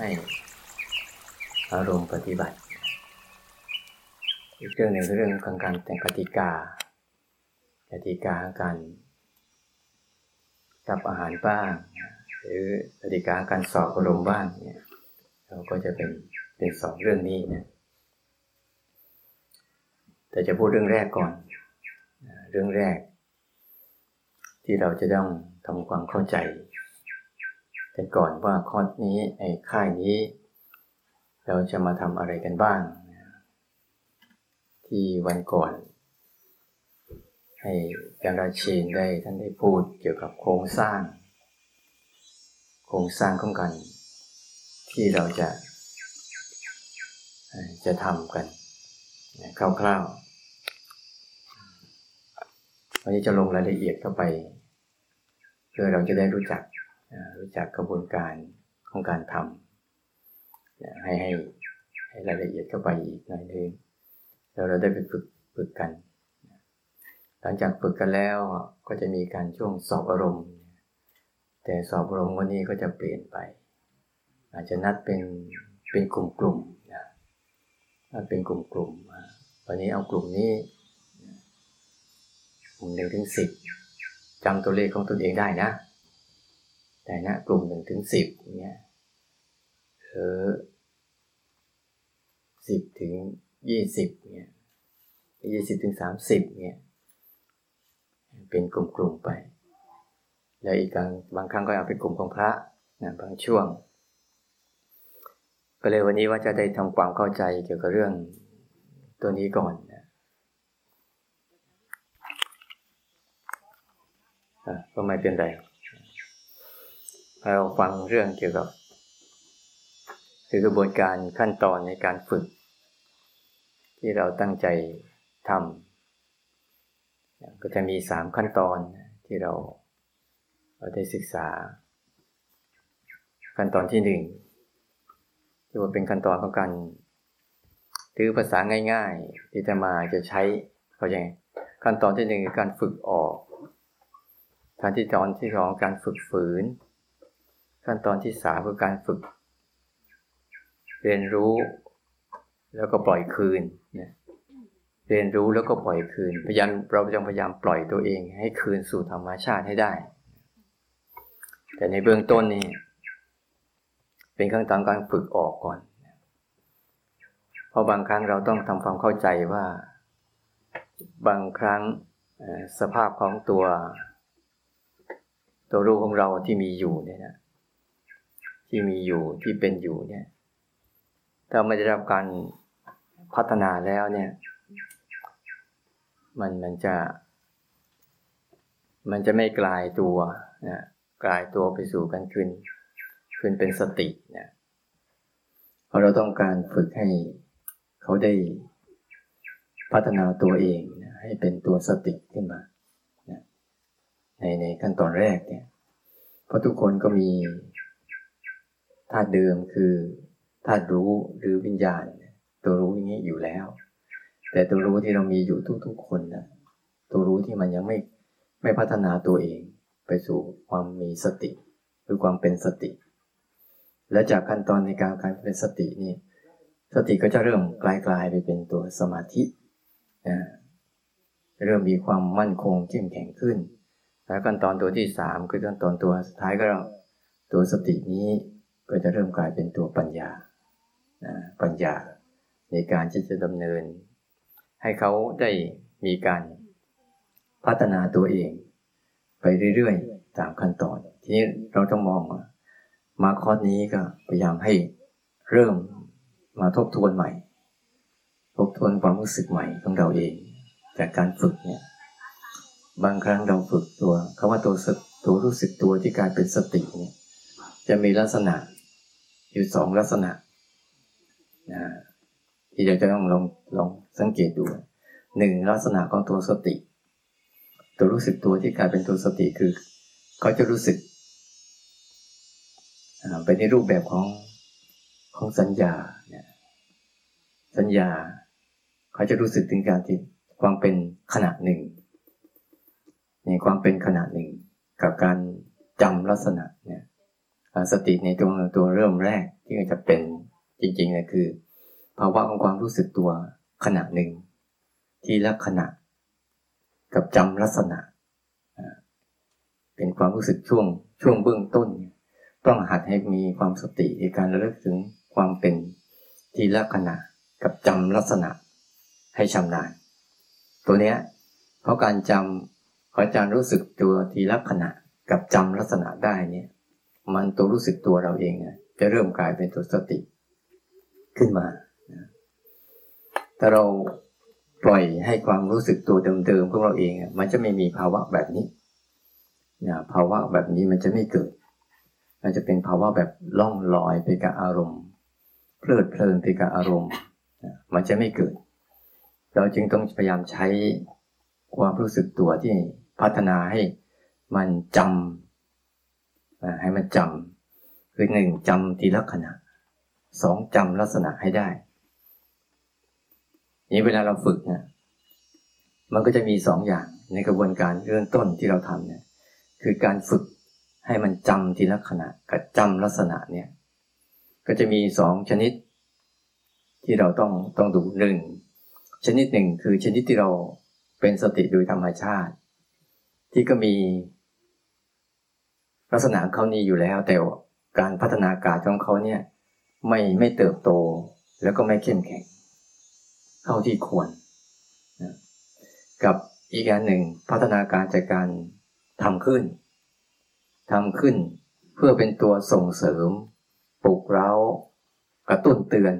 ให้อารมณ์ปฏิบัติ อีกเรื่องหนึ่งคือเรื่องของการแต่งกติกากติกาการรับอาหารบ้าง หรือกติกาการสอบอารมณ์บ้างเนี่ยเราก็จะเป็นเป็นสองเรื่องนี้นะแต่จะพูดเรื่องแรกก่อน เรื่องแรก ที่เราจะต้องทำความเข้าใจ กันก่อนว่าข้อนี้ไอ้ค่ายนี้ เราจะมาทำอะไรกันบ้าง ที่วันก่อน ให้ยังราชีนได้ท่านได้พูดเกี่ยวกับโครงสร้าง โครงสร้างของกัน ที่เราจะจะทำกันคร่าวๆวันนี้จะลงรายละเอียดเข้าไป เพื่อเราจะได้รู้จัก รู้จักกระบวนการของการทำให้ให้ให้รายละเอียดเข้าไปอีกหน่อยนึงแล้วเราได้ไปฝึกฝึกกัน หลังจากฝึกกันแล้วก็จะมีการช่วงสอบอารมณ์ แต่สอบอารมณ์วันนี้ก็จะเปลี่ยนไป อาจจะนัดเป็นเป็นกลุ่มๆนะนัดเป็นกลุ่มๆวันนี้เอากลุ่มนี้กลุ่มหนึ่งถึงสิบจำตัวเลขของตนเองได้นะ แต่นะกลุ่มหนึ่งถึงสิบเนี่ยหรือสิบถึงยี่สิบเนี่ยยี่สิบถึงสามสิบเนี่ยเป็นกลุ่มๆไป แล้วอีกครั้งบางครั้งก็เอาเป็นกลุ่มของพระนะบางช่วง ก็เลยวันนี้ว่าจะได้ทำความเข้าใจเกี่ยวกับเรื่องตัวนี้ก่อนนะก็ไม่เป็นไร เราฟังเรื่องเกี่ยวกับคือกระบวนการขั้นตอนในการฝึก ที่เราตั้งใจทำก็จะมีสามขั้นตอนที่เราเราได้ศึกษา ขั้นตอนที่หนึ่งที่ว่าเป็นขั้นตอนของการถือภาษาง่ายๆ ที่จะมาจะใช้เขาอย่างขั้นตอนที่หนึ่งคือการฝึกออกขั้นที่ตอนที่สองการฝึกฝืน ขั้นตอนที่สามคือการฝึก เรียนรู้แล้วก็ปล่อยคืนนะเรียนรู้แล้วก็ปล่อยคืน พยายามเราจะพยายามปล่อยตัวเอง ให้คืนสู่ธรรมชาติให้ได้ แต่ในเบื้องต้นนี่เป็นขั้นตอนการฝึกออกก่อน เพราะบางครั้งเราต้องทำความเข้าใจว่า บางครั้งสภาพของตัว ตัวรู้ของเราที่มีอยู่เนี่ยนะ ที่มีอยู่ที่เป็นอยู่เนี่ย ถ้าไม่ได้รับการพัฒนาแล้วเนี่ย มันมันจะ มันจะไม่กลายตัวนะกลายตัวไปสู่กันคืนคืนเป็นสตินะเพราะเราต้องการฝึกให้เขาได้พัฒนาตัวเองนะให้เป็นตัวสติขึ้นมานะในในขั้นตอนแรกเนี่ย เพราะทุกคนก็มี ธาตุเดิมคือธาตุรู้หรือวิญญาณ ตัวรู้อย่างนี้อยู่แล้ว แต่ตัวรู้ที่เรามีอยู่ทุกๆคนนะตัวรู้ที่มันยังไม่ไม่พัฒนาตัวเอง ไปสู่ความมีสติหรือความเป็นสติ และจากขั้นตอนในการการเป็นสตินี่สติก็จะเริ่มกลายๆไปเป็นตัวสมาธินะเริ่มมีความมั่นคงเข้มแข็งขึ้น แล้วขั้นตอนตัวที่สามคือขั้นตอนตัวสุดท้ายก็ตัวสตินี้ ก็จะเริ่มกลายเป็นตัวปัญญาปัญญาในการที่จะดำเนิน ให้เขาได้มีการพัฒนาตัวเอง ไปเรื่อยๆตามขั้นตอน ทีนี้เราต้องมองมาคอร์สนี้ก็พยายามให้เริ่มมาทบทวนใหม่ ทบทวนความรู้สึกใหม่ของเราเอง จากการฝึกเนี่ยบางครั้งเราฝึกตัวคาว่าตัวตัวรู้สึกตัวที่กลายเป็นสติเนี่ยจะมีลักษณะ อยู่สองลักษณะนะที่เราจะต้องลองลองสังเกตดูหนึ่งลักษณะของตัวสติ ตัวรู้สึกตัวที่กลายเป็นตัวสติคือเขาจะรู้สึกไปในรูปแบบของของสัญญาสัญญา เขาจะรู้สึกถึงการที่ความเป็นขณะหนึ่งในความเป็นขณะหนึ่ง กับการจำลักษณะเนี่ย สติในตัวตัวเริ่มแรกที่จะเป็นจริงๆเนี่ยคือ ภาวะของความรู้สึกตัวขณะหนึ่ง ที่ละขณะ กับจำลักษณะ เป็นความรู้สึกช่วงช่วงเบื้องต้น ต้องหัดให้มีความสติในการระลึกถึงความเป็นทีละขณะกับจำลักษณะให้ชำนาญ ตัวเนี้ยเพราะการจำขออาจารย์รู้สึกตัวทีละขณะกับจำลักษณะได้เนี่ย มันตัวรู้สึกตัวเราเองจะเริ่มกลายเป็นตัวสติขึ้นมาถ้าเราปล่อยให้ความรู้สึกตัวเดิมๆของเราเอง มันจะไม่มีภาวะแบบนี้นะภาวะแบบนี้มันจะไม่เกิด มันจะเป็นภาวะแบบล่องลอยไปกับอารมณ์ เพลิดเพลินไปกับอารมณ์ มันจะไม่เกิด เราจึงต้องพยายามใช้ความรู้สึกตัวที่พัฒนาให้มันจำ ให้มันจำคือหนึ่งจำทีละขณะสองจำลักษณะให้ได้นี้เวลาเราฝึกเนี่ยมันก็จะมีสองอย่างในกระบวนการเริ่มต้นที่เราทำเนี่ยคือการฝึกให้มันจำทีละขณะกับจำลักษณะเนี่ยก็จะมีสองชนิด ที่เราต้องต้องดูหนึ่งชนิดหนึ่งคือชนิดที่เราเป็นสติโดยธรรมชาติ ที่ก็มี ลักษณะเขานี้อยู่แล้ว แต่การพัฒนาการของเขาเนี่ยไม่ไม่เติบโตแล้วก็ไม่เข้มแข็งเท่าที่ควรนะกับอีกอันหนึ่งพัฒนาการจากการทำขึ้นทำขึ้นเพื่อเป็นตัวส่งเสริมปลุกเร้ากระตุ้นเตือน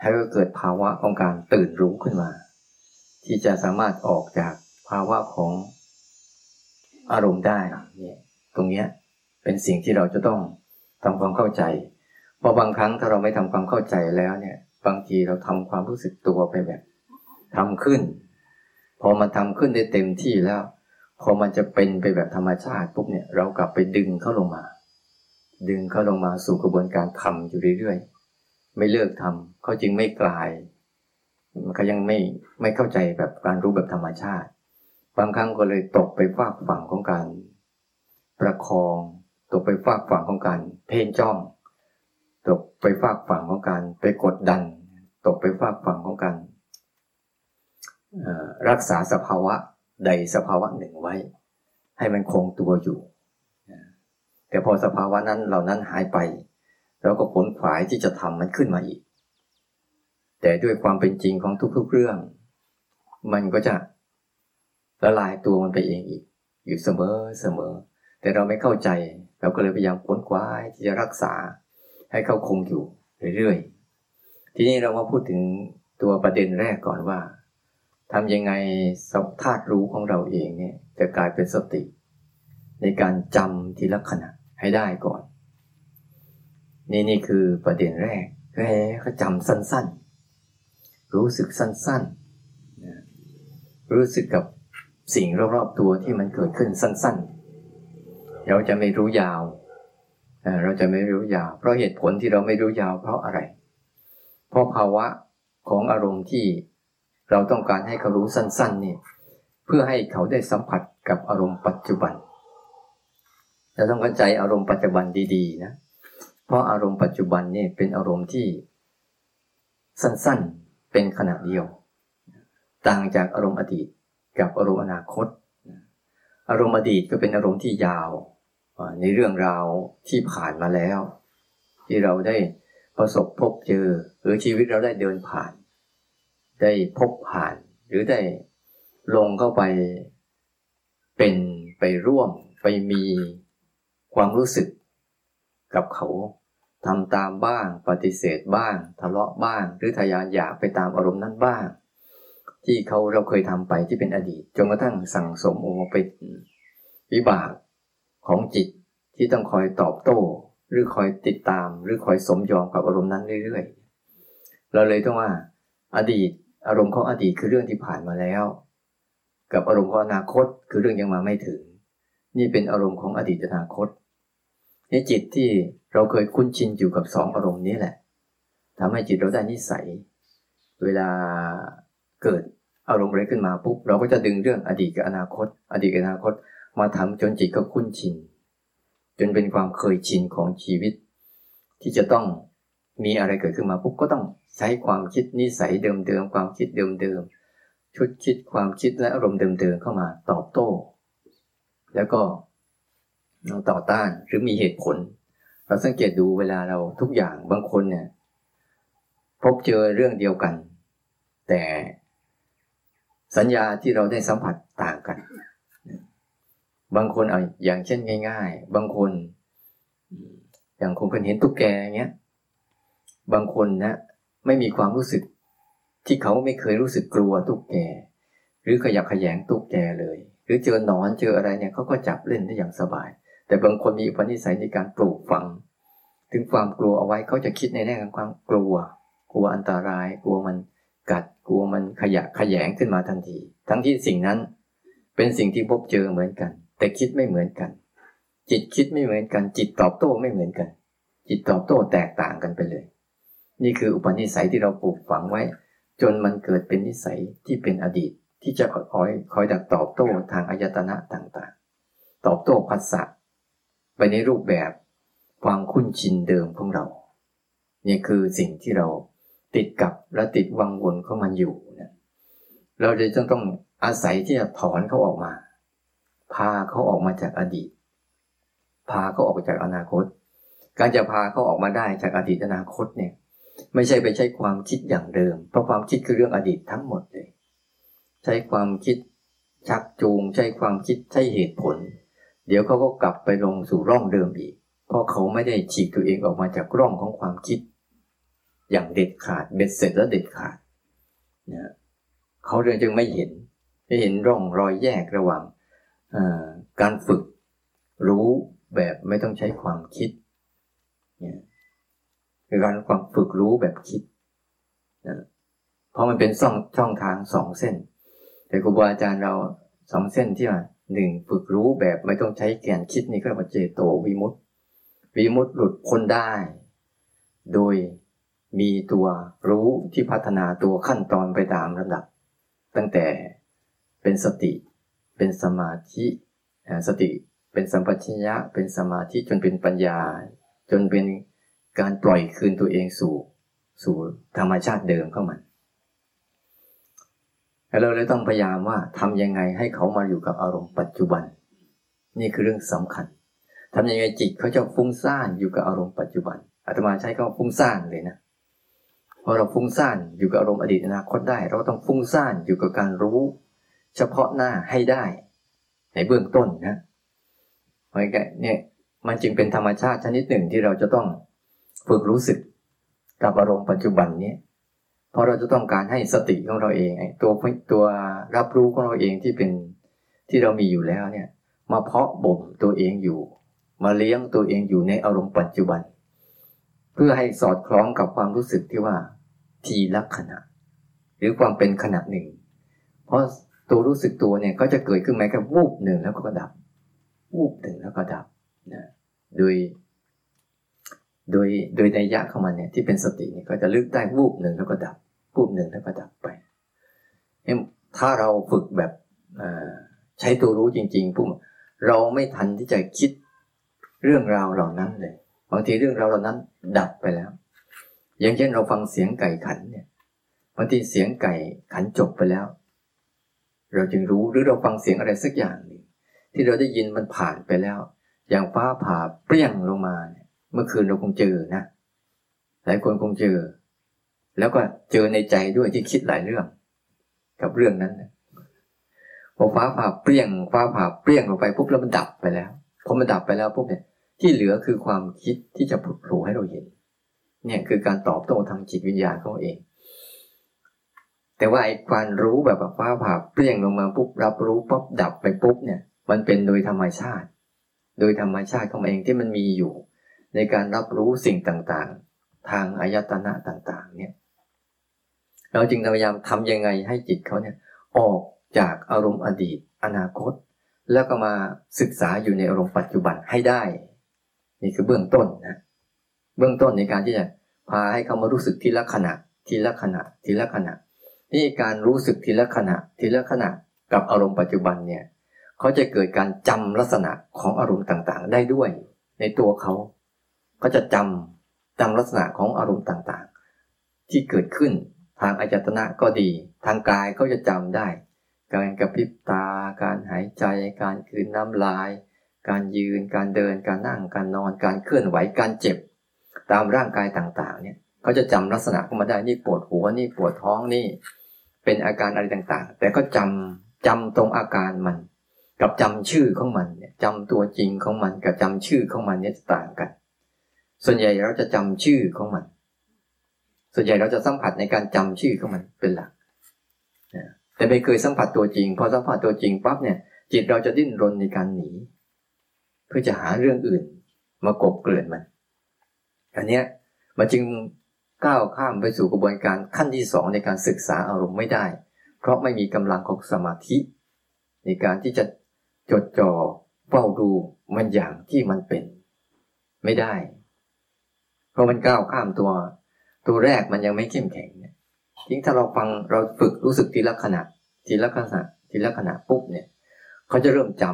ให้เกิดภาวะของการตื่นรู้ขึ้นมา ที่จะสามารถออกจากภาวะของอารมณ์ได้เนี่ย ตรงนี้เป็นสิ่งที่เราจะต้องทำความเข้าใจ เพอบางครั้งถ้าเราไม่ทำความเข้าใจแล้วเนี่ย บางทีเราทำความรู้สึกตัวไปแบบทำขึ้น พอมันทำขึ้นได้เต็มที่แล้ว พอมันจะเป็นไปแบบธรรมชาติปุ๊บเนี่ยเรากลับไปดึงเข้าลงมา ดึงเข้าลงมาสู่กระบวนการทำอยู่เรื่อยๆ ไม่เลิกทำเขาจึงไม่กลาย มันก็ยังไม่ไม่เข้าใจแบบการรู้แบบธรรมชาติ บางครั้งก็เลยตกไปฝากฝั่งของการ ประคอง ตกไปฝากฝั่งของการเพ่งจ้อง ตกไปฝากฝั่งของการไปกดดัน ตกไปฝากฝั่งของการรักษาสภาวะใดสภาวะหนึ่งไว้ ให้มันคงตัวอยู่ แต่พอสภาวะนั้นเหล่านั้นหายไปเราก็ผลขวายที่จะทำมันขึ้นมาอีก แต่ด้วยความเป็นจริงของทุก ๆ เรื่อง มันก็จะละลายตัวมันไปเองอีก อยู่เสมอเสมอ แต่เราไม่เข้าใจ เราก็เลยพยายามผลขวาที่จะรักษาให้เข้าคงอยู่เรื่อยๆ ทีนี้เรามาพูดถึงตัวประเด็นแรกก่อนว่าทำยังไงสธาตุรู้ของเราเองเนี่ยจะกลายเป็นสติ ในการจำทีละขณะให้ได้ก่อน นี่นี่คือประเด็นแรกแค่เขาจำสั้นๆ รู้สึกสั้นๆ รู้สึกกับสิ่งรอบๆตัวที่มันเกิดขึ้นสั้นๆ เราจะไม่รู้ยาวเราจะไม่รู้ยาว เพราะเหตุผลที่เราไม่รู้ยาวเพราะอะไร เพราะภาวะของอารมณ์ที่เราต้องการให้เขารู้สั้นๆนี่เพื่อให้เขาได้สัมผัสกับอารมณ์ปัจจุบันเราต้องเข้าใจอารมณ์ปัจจุบันดีๆนะเพราะอารมณ์ปัจจุบันนี่เป็นอารมณ์ที่สั้นๆเป็นขณะเดียว ต่างจากอารมณ์อดีตกับอารมณ์อนาคต อารมณ์อดีตก็เป็นอารมณ์ที่ยาว ในเรื่องราวที่ผ่านมาแล้ว ที่เราได้ประสบพบเจอ หรือชีวิตเราได้เดินผ่าน ได้พบผ่าน หรือได้ลงเข้าไปเป็นไปร่วมไปมีความรู้สึกกับเขาทำตามบ้าง ปฏิเสธบ้าง ทะเลาะบ้าง หรือทยานอยากไปตามอารมณ์นั้นบ้าง ที่เขาเราเคยทำไปที่เป็นอดีตจนกระทั่งสั่งสมโอไปวิบาก ของจิตที่ต้องคอยตอบโต้ หรือคอยติดตาม หรือคอยสมยอมกับอารมณ์นั้นเรื่อยๆ เราเลยต้องว่า อดีตอารมณ์ของอดีตคือเรื่องที่ผ่านมาแล้ว กับอารมณ์ของอนาคตคือเรื่องยังมาไม่ถึง นี่เป็นอารมณ์ของอดีตอนาคตนี่จิตที่เราเคยคุ้นชินอยู่กับสองอารมณ์นี้แหละทำให้จิตเราได้นิสัย เวลาเกิดอารมณ์อะไรขึ้นมาปุ๊บเราก็จะดึงเรื่องอดีตกับอนาคต อดีตกับอนาคต มาทำจนจิตก็คุ้นชิน จนเป็นความเคยชินของชีวิต ที่จะต้องมีอะไรเกิดขึ้นมาปุ๊บก็ต้องใช้ความคิดนิสัยเดิมๆความคิดเดิมๆชุดคิดความคิดและอารมณ์เดิมๆเข้ามาตอบโต้ แล้วก็ต่อต้านหรือมีเหตุผล เราสังเกตดูเวลาเราทุกอย่างบางคนเนี่ยพบเจอเรื่องเดียวกัน แต่สัญญาที่เราได้สัมผัสต่าง บางคนเอาอย่างเช่นง่าย ๆ บางคน อย่างคนเคยเห็นตุ๊กแกเงี้ย บางคนนะไม่มีความรู้สึก ที่เขาไม่เคยรู้สึกกลัวตุ๊กแก หรือขยับขยงตุ๊กแกเลย หรือเจอหนอนเจออะไรเนี่ยเขาก็จับเล่นได้อย่างสบาย แต่บางคนมีอุปนิสัยในการปลูกฝัง ถึงความกลัวเอาไว้เขาจะคิดในแง่ของความกลัว กลัวอันตราย กลัวมันกัดกลัวมันขยะขยงขึ้นมาทันที ทั้งที่สิ่งนั้นเป็นสิ่งที่พบเจอเหมือนกัน แต่คิดไม่เหมือนกัน จิตคิดไม่เหมือนกัน จิตตอบโต้ไม่เหมือนกัน จิตตอบโต้แตกต่างกันไปเลย นี่คืออุปนิสัยที่เราปลูกฝังไว้ จนมันเกิดเป็นนิสัยที่เป็นอดีตที่จะคอยคอยดักตอบโต้ทางอายตนะต่างๆ ตอบโต้ภาษะไปในรูปแบบความคุ้นชินเดิมของเรา นี่คือสิ่งที่เราติดกับและติดวังวนเข้ามันอยู่นะเราจะต้องต้องอาศัยที่จะถอนเขาออกมา พาเขาออกมาจากอดีต พาเขาออกจากอนาคต การจะพาเขาออกมาได้จากอดีตอนาคตเนี่ย ไม่ใช่ไปใช้ความคิดอย่างเดิม เพราะความคิดคือเรื่องอดีตทั้งหมดเลย ใช้ความคิดชักจูง ใช้ความคิดใช้เหตุผล เดี๋ยวเขาก็กลับไปลงสู่ร่องเดิมอีก เพราะเขาไม่ได้ฉีกตัวเองออกมาจากร่องของความคิด อย่างเด็ดขาดเบ็ดเสร็จแล้วเด็ดขาดนะเขาเรื่องจึงไม่เห็นไม่เห็นร่องรอยแยกระหว่าง การฝึกรู้แบบไม่ต้องใช้ความคิดเนี่ยคือการความฝึกรู้แบบคิดนะเพราะมันเป็นช่องช่องทางสองเส้น แต่ครูบาอาจารย์เราสองเส้นที่ว่าหนึ่งฝึกรู้แบบไม่ต้องใช้แกนคิดนี่ก็เรียกว่าเจโตวิมุตติวิมุตติหลุดพ้นได้ โดยมีตัวรู้ที่พัฒนาตัวขั้นตอนไปตามระดับ ตั้งแต่เป็นสติ เป็นสมาธิสติเป็นสัมปชัญญะเป็นสมาธิจนเป็นปัญญา จนเป็นการปล่อยคืนตัวเองสู่สู่ธรรมชาติเดิมเข้ามันเราเลยต้องพยายามว่าทำยังไงให้เขามาอยู่กับอารมณ์ปัจจุบัน นี่คือเรื่องสำคัญทำยังไงจิตเขาจะฟุ้งซ่านอยู่กับอารมณ์ปัจจุบันอาตมาใช้คำฟุ้งซ่านเลยนะพอเราฟุ้งซ่านอยู่กับอารมณ์อดีตอนาคตได้ เราต้องฟุ้งซ่านอยู่กับการรู้ เฉพาะหน้าให้ได้ ในเบื้องต้นนะเพราะงั้นเนี่ยมันจึงเป็นธรรมชาติชนิดหนึ่งที่เราจะต้องฝึกรู้สึกกับอารมณ์ปัจจุบันนี้เพราะเราจะต้องการให้สติของเราเองตัวตัวรับรู้ของเราเองที่เป็นที่เรามีอยู่แล้วเนี่ย มาเพาะบ่มตัวเองอยู่ มาเลี้ยงตัวเองอยู่ในอารมณ์ปัจจุบัน เพื่อให้สอดคล้องกับความรู้สึกที่ว่าทีละขณะ หรือความเป็นขณะหนึ่ง เพราะ ตัวรู้สึกตัวเนี่ยก็จะเกิดขึ้นแม้แค่วูบหนึ่งแล้วก็ดับ วูบหนึ่งแล้วก็ดับนะโดย โดยโดยในยะเข้ามาเนี่ยที่เป็นสติเนี่ยก็จะลึกได้วูบหนึ่งแล้วก็ดับวูบหนึ่งแล้วก็ดับไปถ้าเราฝึกแบบใช้ตัวรู้จริงๆปุ๊บเราไม่ทันที่จะคิดเรื่องราวเหล่านั้นเลยบางทีเรื่องราวเหล่านั้นดับไปแล้ว อย่างเช่นเราฟังเสียงไก่ขันเนี่ยบางทีเสียงไก่ขันจบไปแล้ว เราจึงรู้หรือเราฟังเสียงอะไรสักอย่างหนึ่งที่เราได้ยินมันผ่านไปแล้ว อย่างฟ้าผ่าเปรี้ยงลงมาเนี่ยเมื่อคืนเราคงเจอนะหลายคนคงเจอ แล้วก็เจอในใจด้วยที่คิดหลายเรื่อง กับเรื่องนั้นพอฟ้าผ่าเปรี้ยง ฟ้าผ่าเปรี้ยงลงไปปุ๊บแล้วมันดับไปแล้วพอมันดับไปแล้วปุ๊บเนี่ยที่เหลือคือความคิดที่จะผุดโผล่ให้เราเห็น เนี่ยคือการตอบโต้ทางจิตวิญญาณเขาเอง แต่ว่าไอ้การรู้แบบฟ้าผ่าเปรี้ยงลงมาปุ๊บรับรู้ปุ๊บดับไปปุ๊บเนี่ย มันเป็นโดยธรรมชาติ โดยธรรมชาติของเองที่มันมีอยู่ ในการรับรู้สิ่งต่างๆ ทางอายตนะต่างๆ เนี่ย เราจึงพยายามทำยังไงให้จิตเขาเนี่ย ออกจากอารมณ์อดีต อนาคต แล้วก็มาศึกษาอยู่ในอารมณ์ปัจจุบันให้ได้ นี่คือเบื้องต้นนะเบื้องต้นในการที่จะพาให้เขามารู้สึกทีละขณะทีละขณะทีละขณะ นี่การรู้สึกทีละขณะ ทีละขณะกับอารมณ์ปัจจุบันเนี่ยเขาจะเกิดการจำลักษณะของอารมณ์ต่างๆ ได้ด้วย ในตัวเขาเขาจะจำจำลักษณะของอารมณ์ต่างๆ ที่เกิดขึ้นทางอายตนะก็ดี ทางกายเขาจะจำได้ การกระพริบตา การหายใจ การคืนน้ำลาย การยืน การเดิน การนั่ง การนอน การเคลื่อนไหว การเจ็บ ตามร่างกายต่างๆ เนี่ยเขาจะจำลักษณะเข้ามาได้ นี่ปวดหัว นี่ปวดท้อง นี่ เป็นอาการอะไรต่างๆ แต่ก็จำจำตรงอาการมัน กับจำชื่อของมันเนี่ยจำตัวจริงของมันกับจำชื่อของมันเนี่ยต่างกัน ส่วนใหญ่เราจะจำชื่อของมัน ส่วนใหญ่เราจะสัมผัสในการจำชื่อของมันเป็นหลักแต่ไม่เคยสัมผัสตัวจริง พอสัมผัสตัวจริงปั๊บเนี่ย จิตเราจะดิ้นรนในการหนี เพื่อจะหาเรื่องอื่น มากบเกลื่อนมัน อันเนี้ยมันจึง ก้าวข้ามไปสู่กระบวนการขั้นที่สองในการศึกษาอารมณ์ไม่ได้ เพราะไม่มีกำลังของสมาธิ ในการที่จะจดจ่อเฝ้าดูมันอย่างที่มันเป็น ไม่ได้ เพราะมันก้าวข้ามตัว ตัวแรกมันยังไม่เข้มแข็งเนี่ยทิ้งถ้าเราฟังเราฝึกรู้สึกทีละขณะทีละขณะทีละขณะปุ๊บเนี่ยเขาจะเริ่มจ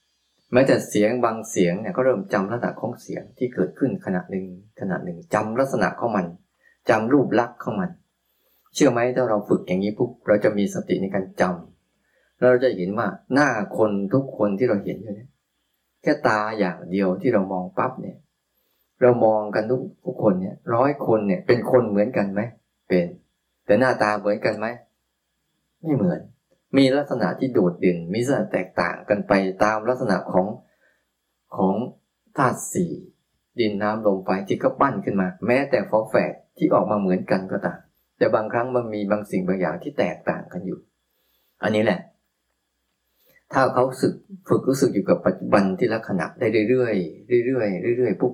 ำแม้แต่เสียงบางเสียงเนี่ยก็เริ่มจำลักษณะของเสียงที่เกิดขึ้นขณะหนึ่งขณะหนึ่งจำลักษณะของมัน จำรูปลักษณ์ของมัน เชื่อไหมถ้าเราฝึกอย่างนี้ปุ๊บเราจะมีสติในการจำเราจะเห็นว่าหน้าคนทุกคนที่เราเห็นอยู่เนี่ยแค่ตาอย่างเดียวที่เรามองปั๊บเนี่ย เรามองกันทุกทุกคนเนี่ยร้อยคนเนี่ยเป็นคนเหมือนกันไหมเป็น แต่หน้าตาเหมือนกันไหมไม่เหมือน มีลักษณะที่โดดเด่นมีลักษณะแตกต่างกันไปตามลักษณะของของธาตุสี่ดินน้ำลมไฟที่ก็ปั้นขึ้นมา แม้แต่ฟอแฝด ที่ออกมาเหมือนกันก็ตามแต่บางครั้งมันมีบางสิ่งบางอย่างที่แตกต่างกันอยู่ อันนี้แหละ ถ้าเขาฝึกฝึกรู้สึกอยู่กับปัจจุบันที่ลักษณะได้เรื่อยๆเรื่อยๆเรื่อยๆปุ๊บ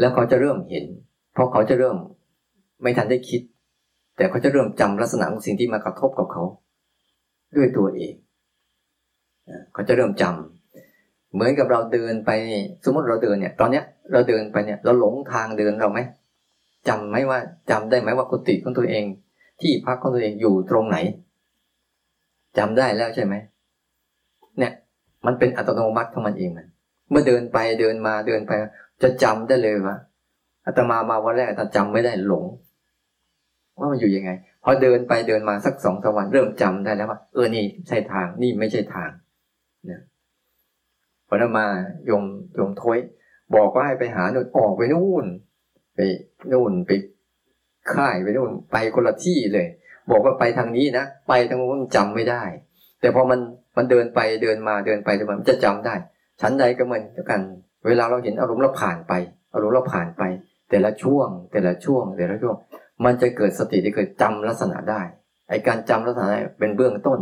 แล้วเขาจะเริ่มเห็น เพราะเขาจะเริ่มไม่ทันได้คิด แต่เขาจะเริ่มจำลักษณะของสิ่งที่มากระทบกับเขา ด้วยตัวเองเขาจะเริ่มจำเหมือนกับเราเดินไปสมมติเราเดินเนี่ย ตอนเนี้ยเราเดินไปเนี่ย เราหลงทางเดินเราไหม จำไหมว่าจำได้ไหมว่ากุฏิของตัวเอง ที่พักของตัวเองอยู่ตรงไหนจำได้แล้วใช่ไหมเนี่ย มันเป็นอัตโนมัติของมันเองมันเมื่อเดินไปเดินมาเดินไป จะจำได้เลยว่าอาตมามาวันแรกอาตมาจำไม่ได้หลง ว่ามันอยู่ยังไงพอเดินไปเดินมาสักสองสวันเริ่มจำได้แล้วว่าเออนี่ใช่ทางนี่ไม่ใช่ทางเนี่ยพอนั้นมายมยมท้ยบอกว่าให้ไปหาโน่นออกไปนู่น ไปนู่นไปค่ายไปนู่นไปคนละที่เลย บอกว่าไปทางนี้นะไปทางนู้นจำไม่ได้ แต่พอมันมันเดินไปเดินมาเดินไปเดินมามันจะจำได้ ชั้นใดก็เหมือนกัน เวลาเราเห็นอารมณ์เราผ่านไป อารมณ์เราผ่านไป แต่ละช่วง แต่ละช่วง แต่ละช่วง มันจะเกิดสติที่เกิดจำลักษณะได้ไอการจำลักษณะเป็นเบื้องต้น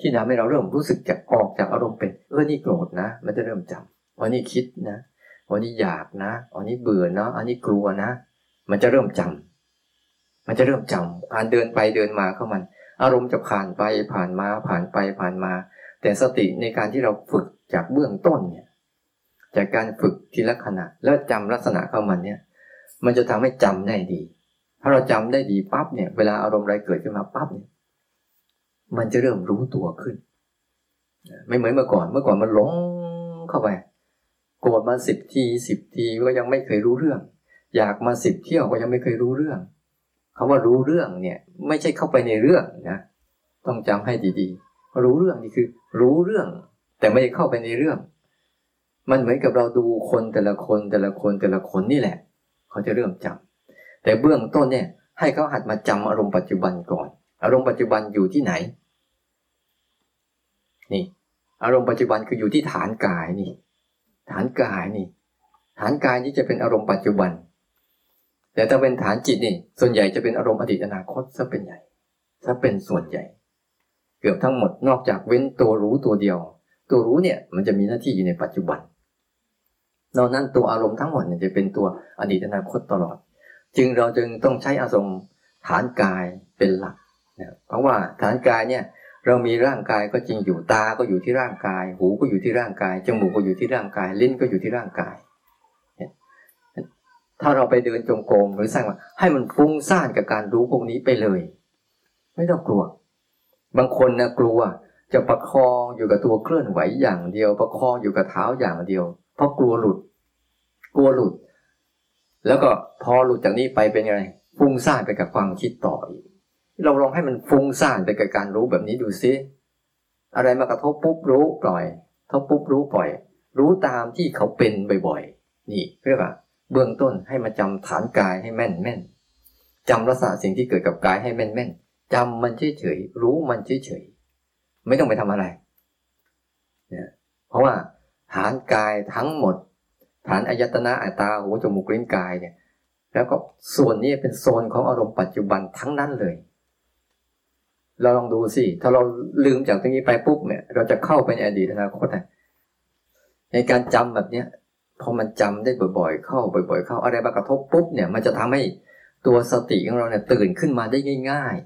ที่ทำให้เราเริ่มรู้สึกจะออกจากอารมณ์เป็นเออนี่โกรธนะ มันจะเริ่มจำวันนี้คิดนะ วันนี้อยากนะวันนี้เบื่อนะอันนี้กลัวนะ มันจะเริ่มจำมันจะเริ่มจำการเดินไปเดินมาเข้ามัน อารมณ์จะผ่านไปผ่านมาผ่านไปผ่านมา แต่สติในการที่เราฝึกจากเบื้องต้นเนี่ย จากการฝึกทีละขณะแล้วจำลักษณะเข้ามันเนี่ย มันจะทำให้จำได้ดี ถ้าเราจำได้ดีปั๊บเนี่ย เวลาอารมณ์อะไรเกิดขึ้นมาปั๊บเนี่ย มันจะเริ่มรู้ตัวขึ้น ไม่เหมือนเมื่อก่อน เมื่อก่อนมันหลงเข้าไป โกรธมาสิบทีสิบทีก็ยังไม่เคยรู้เรื่อง อยากมาสิบเที่ยวก็ยังไม่เคยรู้เรื่องคาว่ารู้เรื่องเนี่ย ไม่ใช่เข้าไปในเรื่องนะ ต้องจำให้ดีๆ รู้เรื่องนี่คือ รู้เรื่อง แต่ไม่ได้เข้าไปในเรื่อง มันเหมือนกับเราดูคนแต่ละคนแต่ละคนแต่ละคนนี่แหละ เขาจะเริ่มจำแต่เบื้องต้นเนี่ย ให้เขาหัดมาจำอารมณ์ปัจจุบันก่อน อารมณ์ปัจจุบันอยู่ที่ไหน นี่ อารมณ์ปัจจุบันคืออยู่ที่ฐานกายนี่ ฐานกายนี่ ฐานกายนี่จะเป็นอารมณ์ปัจจุบัน แต่ถ้าเป็นฐานจิตนี่ ส่วนใหญ่จะเป็นอารมณ์อดีตอนาคตซะเป็นใหญ่ซะเป็นส่วนใหญ่ เกือบทั้งหมดนอกจากเว้นตัวรู้ตัวเดียว ตัวรู้เนี่ยมันจะมีหน้าที่อยู่ในปัจจุบันนอกนั้นตัวอารมณ์ทั้งหมดเนี่ยจะเป็นตัวอดีตอนาคตตลอด จึงเราจึงต้องใช้อารมณ์ฐานกายเป็นหลักนะเพราะว่าฐานกายเนี่ย เรามีร่างกายก็จริงอยู่ตาก็อยู่ที่ร่างกาย หูก็อยู่ที่ร่างกายจมูกก็อยู่ที่ร่างกาย ลิ้นก็อยู่ที่ร่างกาย ถ้าเราไปเดินจงกรมหรือสร้างว่าให้มันฟุ้งซ่านกับการรู้พวกนี้ไปเลย ไม่ต้องกลัว บางคนนะกลัวจะประคองอยู่กับตัวเคลื่อนไหวอย่างเดียว ประคองอยู่กับเท้าอย่างเดียว เพราะกลัวหลุด กลัวหลุด แล้วก็พอหลุดจากนี้ไปเป็นไงฟุ้งซ่านไปกับความคิดต่ออีก เราลองให้มันฟุ้งซ่านไปกับการรู้แบบนี้ดูซิอะไรมากระทบปุ๊บรู้ปล่อยทบปุ๊บรู้ปล่อย รู้ตามที่เขาเป็นบ่อยๆ นี่เรียกว่า เบื้องต้นให้มาจำฐานกายให้แม่นแม่นจำลักษณะสิ่งที่เกิดกับกายให้แม่นแม่นจำมันเฉยเฉยรู้มันเฉยเฉยไม่ต้องไปทำอะไรเนี่ยเพราะว่าฐานกายทั้งหมด ฐานอายตนะอัตาหูจมูกลิ้นกายเนี่ยแล้วก็ส่วนนี้เป็นโซนของอารมณ์ปัจจุบันทั้งนั้นเลย เราลองดูสิ ถ้าเราลืมจากตรงนี้ไปปุ๊บเนี่ย เราจะเข้าไปในอดีตอนาคตในการจำแบบเนี้ยพอมันจำได้บ่อยๆ เข้าบ่อย ๆ เข้าอะไรมากระทบปุ๊บเนี่ย มันจะทำให้ตัวสติของเราเนี่ยตื่นขึ้นมาได้ง่าย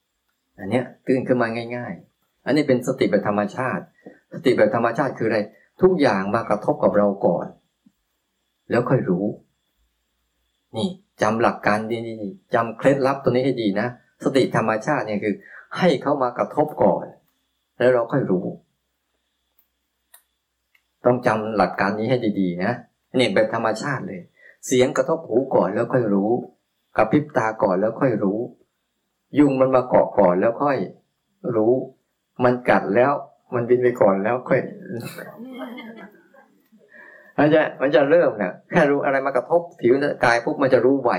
ๆ อันเนี้ยตื่นขึ้นมาง่าย ๆ อันนี้เป็นสติแบบธรรมชาติ สติแบบธรรมชาติคืออะไร ทุกอย่างมากระทบกับเราก่อน แล้วค่อยรู้ นี่จำหลักการดีๆจำเคล็ดลับตัวนี้ให้ดีนะ สติธรรมชาติเนี่ยคือ ให้เขามากระทบก่อน แล้วเราค่อยรู้ ต้องจำหลักการนี้ให้ดีๆนะนี่แบบธรรมชาติเลย เสียงกระทบหูก่อนแล้วค่อยรู้กระพริบตาก่อนแล้วค่อยรู้ ยุงมันมาเกาะก่อนแล้วค่อยรู้ มันกัดแล้ว มันบินไปก่อนแล้วค่อยมันจะมันจะเริ่มเนี่ยแค่รู้อะไรมากระทบผิวกายปุ๊บมันจะรู้ไว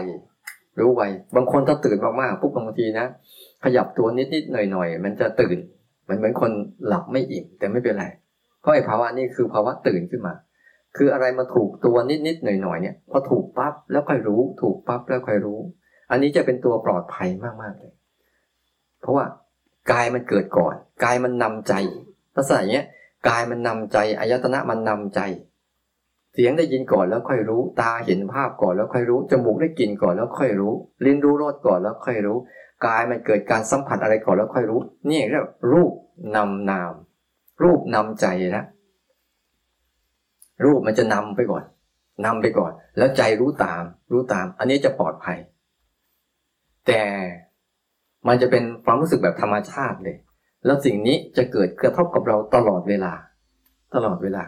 รู้ไวบางคนถ้าตื่นมากๆปุ๊บบางทีนะ ขยับตัวนิดๆหน่อยๆมันจะตื่น มันเหมือนคนหลับไม่อิ่มแต่ไม่เป็นไร เพราะไอ้ภาวะนี้คือภาวะตื่นขึ้นมา คืออะไรมาถูกตัวนิดๆหน่อยๆเนี่ยพอถูกปั๊บแล้วค่อยรู้ ถูกปั๊บแล้วค่อยรู้ อันนี้จะเป็นตัวปลอดภัยมากๆเลย เพราะว่ากายมันเกิดก่อน กายมันนำใจภาษาอย่างเงี้ยกายมันนำใจอายตนะมันนำใจ เสียงได้ยินก่อนแล้วค่อยรู้ ตาเห็นภาพก่อนแล้วค่อยรู้จมูกได้กลิ่นก่อนแล้วค่อยรู้ลิ้นรู้รสก่อนแล้วค่อยรู้ กายมันเกิดการสัมผัสอะไรก่อนแล้วค่อยรู้ นี่เรียกรูปนำนาม รูปนำใจนะรูปมันจะนำไปก่อนนำไปก่อน แล้วใจรู้ตาม รู้ตาม อันนี้จะปลอดภัย แต่มันจะเป็นความรู้สึกแบบธรรมชาติเลย แล้วสิ่งนี้จะเกิดกระทบกับเราตลอดเวลา ตลอดเวลา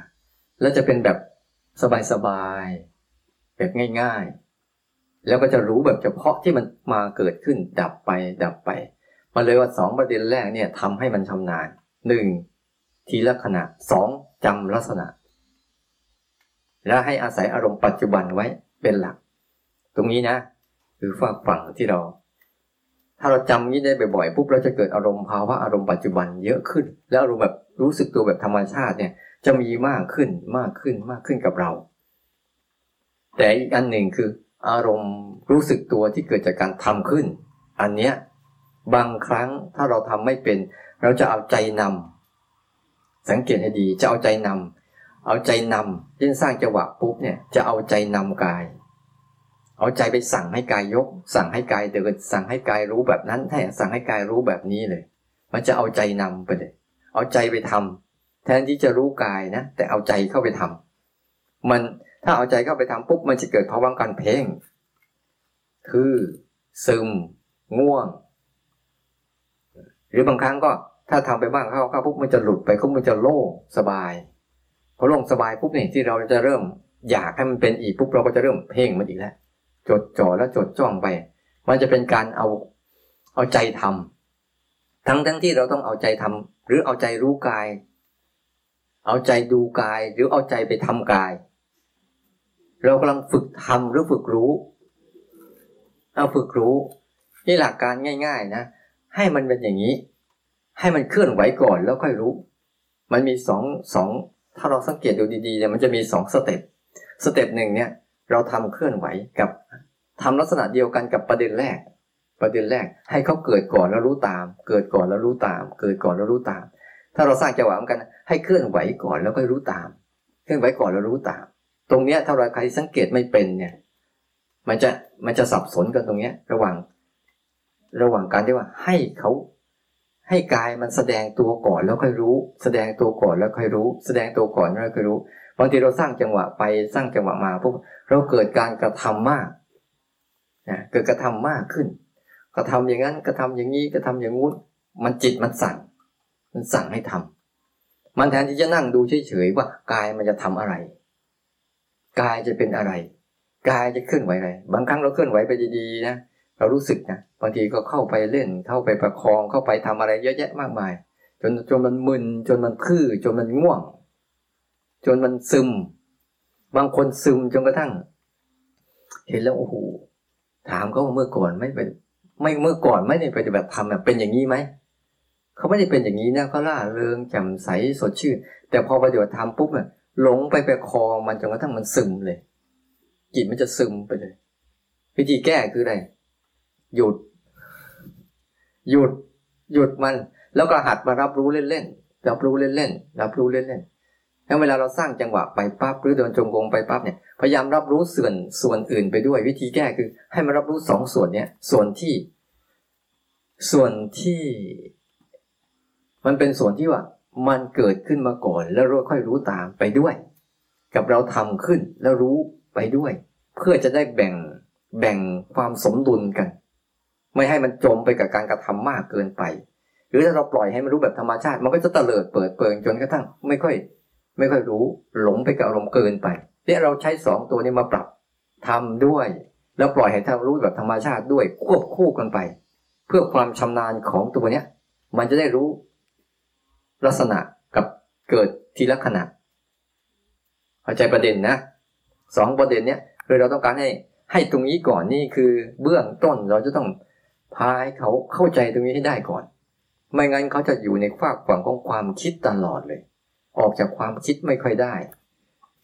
แล้วจะเป็นแบบสบายๆแบบง่าย ๆ แล้วก็จะรู้แบบเฉพาะที่มันมาเกิดขึ้นดับไปดับไปมันเลยว่าสองประเด็นแรกเนี่ยทำให้มันชำนาญหนึ่งทีละขณะสองจำลักษณะ และให้อาศัยอารมณ์ปัจจุบันไว้เป็นหลัก ตรงนี้นะคือฝากฝั่งที่เรา ถ้าเราจำนี้ได้บ่อยๆปุ๊บเราจะเกิดอารมณ์ภาวะอารมณ์ปัจจุบันเยอะขึ้น แล้วอารมณ์แบบรู้สึกตัวแบบธรรมชาติเนี่ยจะมีมากขึ้นมากขึ้นมากขึ้นกับเรา แต่อีกอันหนึ่งคือ อารมณ์รู้สึกตัวที่เกิดจากการทำขึ้น อันเนี้ยบางครั้งถ้าเราทำไม่เป็น เราจะเอาใจนำสังเกตให้ดีจะเอาใจนำเอาใจนำยิ่งสร้างจังหวะปุ๊บเนี่ยจะเอาใจนำกาย เอาใจไปสั่งให้กายยก สั่งให้กายเดินสั่งให้กายรู้แบบนั้นแทนสั่งให้กายรู้แบบนี้เลย มันจะเอาใจนำไปเลยเอาใจไปทำแทนที่จะรู้กายนะแต่เอาใจเข้าไปทำมัน ถ้าเอาใจเข้าไปทำปุ๊บมันจะเกิดภาวะการเพ่ง คือ ซึม ง่วง หรือบางครั้งก็ถ้าทำไปบ้างเข้าเข้าปุ๊บมันจะหลุดไปก็มันจะโล่งสบายพอลงสบายปุ๊บเนี่ยที่เราจะเริ่ม อยากให้มันเป็นอีกปุ๊บเราก็จะเริ่มเพ่งมันอีกแล้วจดจ่อแล้วจดจ้องไป มันจะเป็นการเอาเอาใจทำทั้งทั้งที่เราต้องเอาใจทำหรือเอาใจรู้กาย เอาใจดูกายหรือเอาใจไปทำกาย เรากำลังฝึกทำหรือฝึกรู้ เอาฝึกรู้ นี่หลักการง่าย ๆ นะ ให้มันเป็นอย่างนี้ ให้มันเคลื่อนไหวก่อนแล้วค่อยรู้ มันมีสองสองถ้าเราสังเกตดูดีๆเนี่ยมันจะมีสอง step step หนึ่งเนี่ย เราทำเคลื่อนไหวกับทำลักษณะเดียวกันกับประเด็นแรก ประเด็นแรก ให้เขาเกิดก่อนแล้วรู้ตาม เกิดก่อนแล้วรู้ตาม เกิดก่อนแล้วรู้ตาม ถ้าเราสร้างจังหวะเหมือนกัน ให้เคลื่อนไหวก่อนแล้วก็รู้ตาม เคลื่อนไหวก่อนแล้วรู้ตาม ตรงเนี้ยถ้าเราใครสังเกตไม่เป็นเนี่ย มันจะมันจะสับสนกันตรงเนี้ย ระหว่าง ระหว่างการที่ว่าให้เขาให้กายมันแสดงตัวก่อนแล้วค่อยรู้ แสดงตัวก่อนแล้วค่อยรู้ แสดงตัวก่อนแล้วค่อยรู้บางทีเราสร้างจังหวะไปสร้างจังหวะมาปุ๊บเราเกิดการกระทำมากนะเกิดกระทำมากขึ้นกระทำอย่างนั้นกระทำอย่างนี้กระทำอย่างงู้น มันจิตมันสั่ง มันสั่งให้ทำมันแทนที่จะนั่งดูเฉยๆว่ากายมันจะทำอะไร กายจะเป็นอะไร กายจะเคลื่อนไหวอะไร บางครั้งเราเคลื่อนไหวไปดีๆนะเรารู้สึกนะบางทีก็เข้าไปเล่น เข้าไปประคองเข้าไปทำอะไรเยอะแยะมากมาย จนจนมันมึนจนมันพื้อจนมันง่วง จนมันซึม บางคนซึมจนกระทั่ง เห็นแล้วโอ้โหถามเขาเมื่อก่อนไม่เป็น ไม่เมื่อก่อนไม่ได้ปฏิบัติธรรมเป็นอย่างนี้ไหมเขาไม่ได้เป็นอย่างนี้นะเขาล่าเริงแจ่มใสสดชื่น แต่พอปฏิบัติธรรมปุ๊บเนี่ย หลงไปไปคอมันจนกระทั่งมันซึมเลย จิตมันจะซึมไปเลย วิธีแก้คืออะไรหยุด หยุด หยุดมัน แล้วก็หัดมารับรู้เล่นๆรับรู้เล่นๆรับรู้เล่นๆแล้วเวลาเราสร้างจังหวะไปปั๊บหรือเดินจงกรมไปปั๊บเนี่ยพยายามรับรู้ส่วนส่วนอื่นไปด้วย วิธีแก้คือ ให้มารับรู้สองส่วนเนี่ยส่วนที่ ส่วนที่ มันเป็นส่วนที่ว่า มันเกิดขึ้นมาก่อน แล้วเราค่อยรู้ตามไปด้วย กับเราทำขึ้นแล้วรู้ไปด้วย เพื่อจะได้แบ่งแบ่งความสมดุลกัน ไม่ให้มันจมไปกับการกระทำมากเกินไป หรือถ้าเราปล่อยให้มันรู้แบบธรรมชาติ มันก็จะเตลิดเปิดเปิงจนกระทั่ง ไม่ค่อย ไม่ค่อยรู้ หลงไปกับอารมณ์เกินไปเนี่ยเราใช้สองตัวนี้มาปรับทำด้วย แล้วปล่อยให้ทำรู้แบบธรรมชาติด้วยควบคู่กันไป เพื่อความชำนาญของตัวเนี้ย มันจะได้รู้ ลักษณะกับเกิดทีละขณะเข้าใจประเด็นนะสองประเด็นเนี้ยคือเราต้องการให้ให้ตรงนี้ก่อนนี่คือเบื้องต้นเราจะต้องพาให้เขาเข้าใจตรงนี้ให้ได้ก่อน ไม่งั้นเขาจะอยู่ในฝากฝั่งของความคิดตลอดเลย ออกจากความคิดไม่ค่อยได้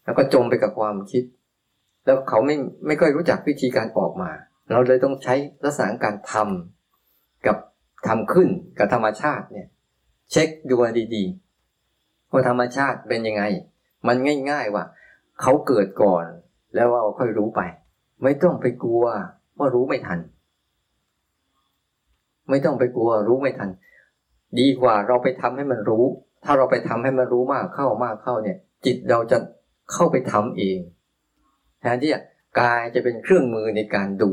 แล้วก็จมไปกับความคิด แล้วเขาไม่ไม่ค่อยรู้จักวิธีการออกมา เราเลยต้องใช้ลักษณะการทำกับทำขึ้นกับธรรมชาติเนี่ย เช็คดูดีๆว่าธรรมชาติเป็นยังไง มันง่าย ๆว่าเขาเกิดก่อน แล้วเราค่อยรู้ไป ไม่ต้องไปกลัวว่ารู้ไม่ทัน ไม่ต้องไปกลัวรู้ไม่ทัน ดีกว่าเราไปทำให้มันรู้ ถ้าเราไปทำให้มันรู้มากเข้ามากเข้าเนี่ย จิตเราจะเข้าไปทำเองแทนที่กายจะเป็นเครื่องมือในการดู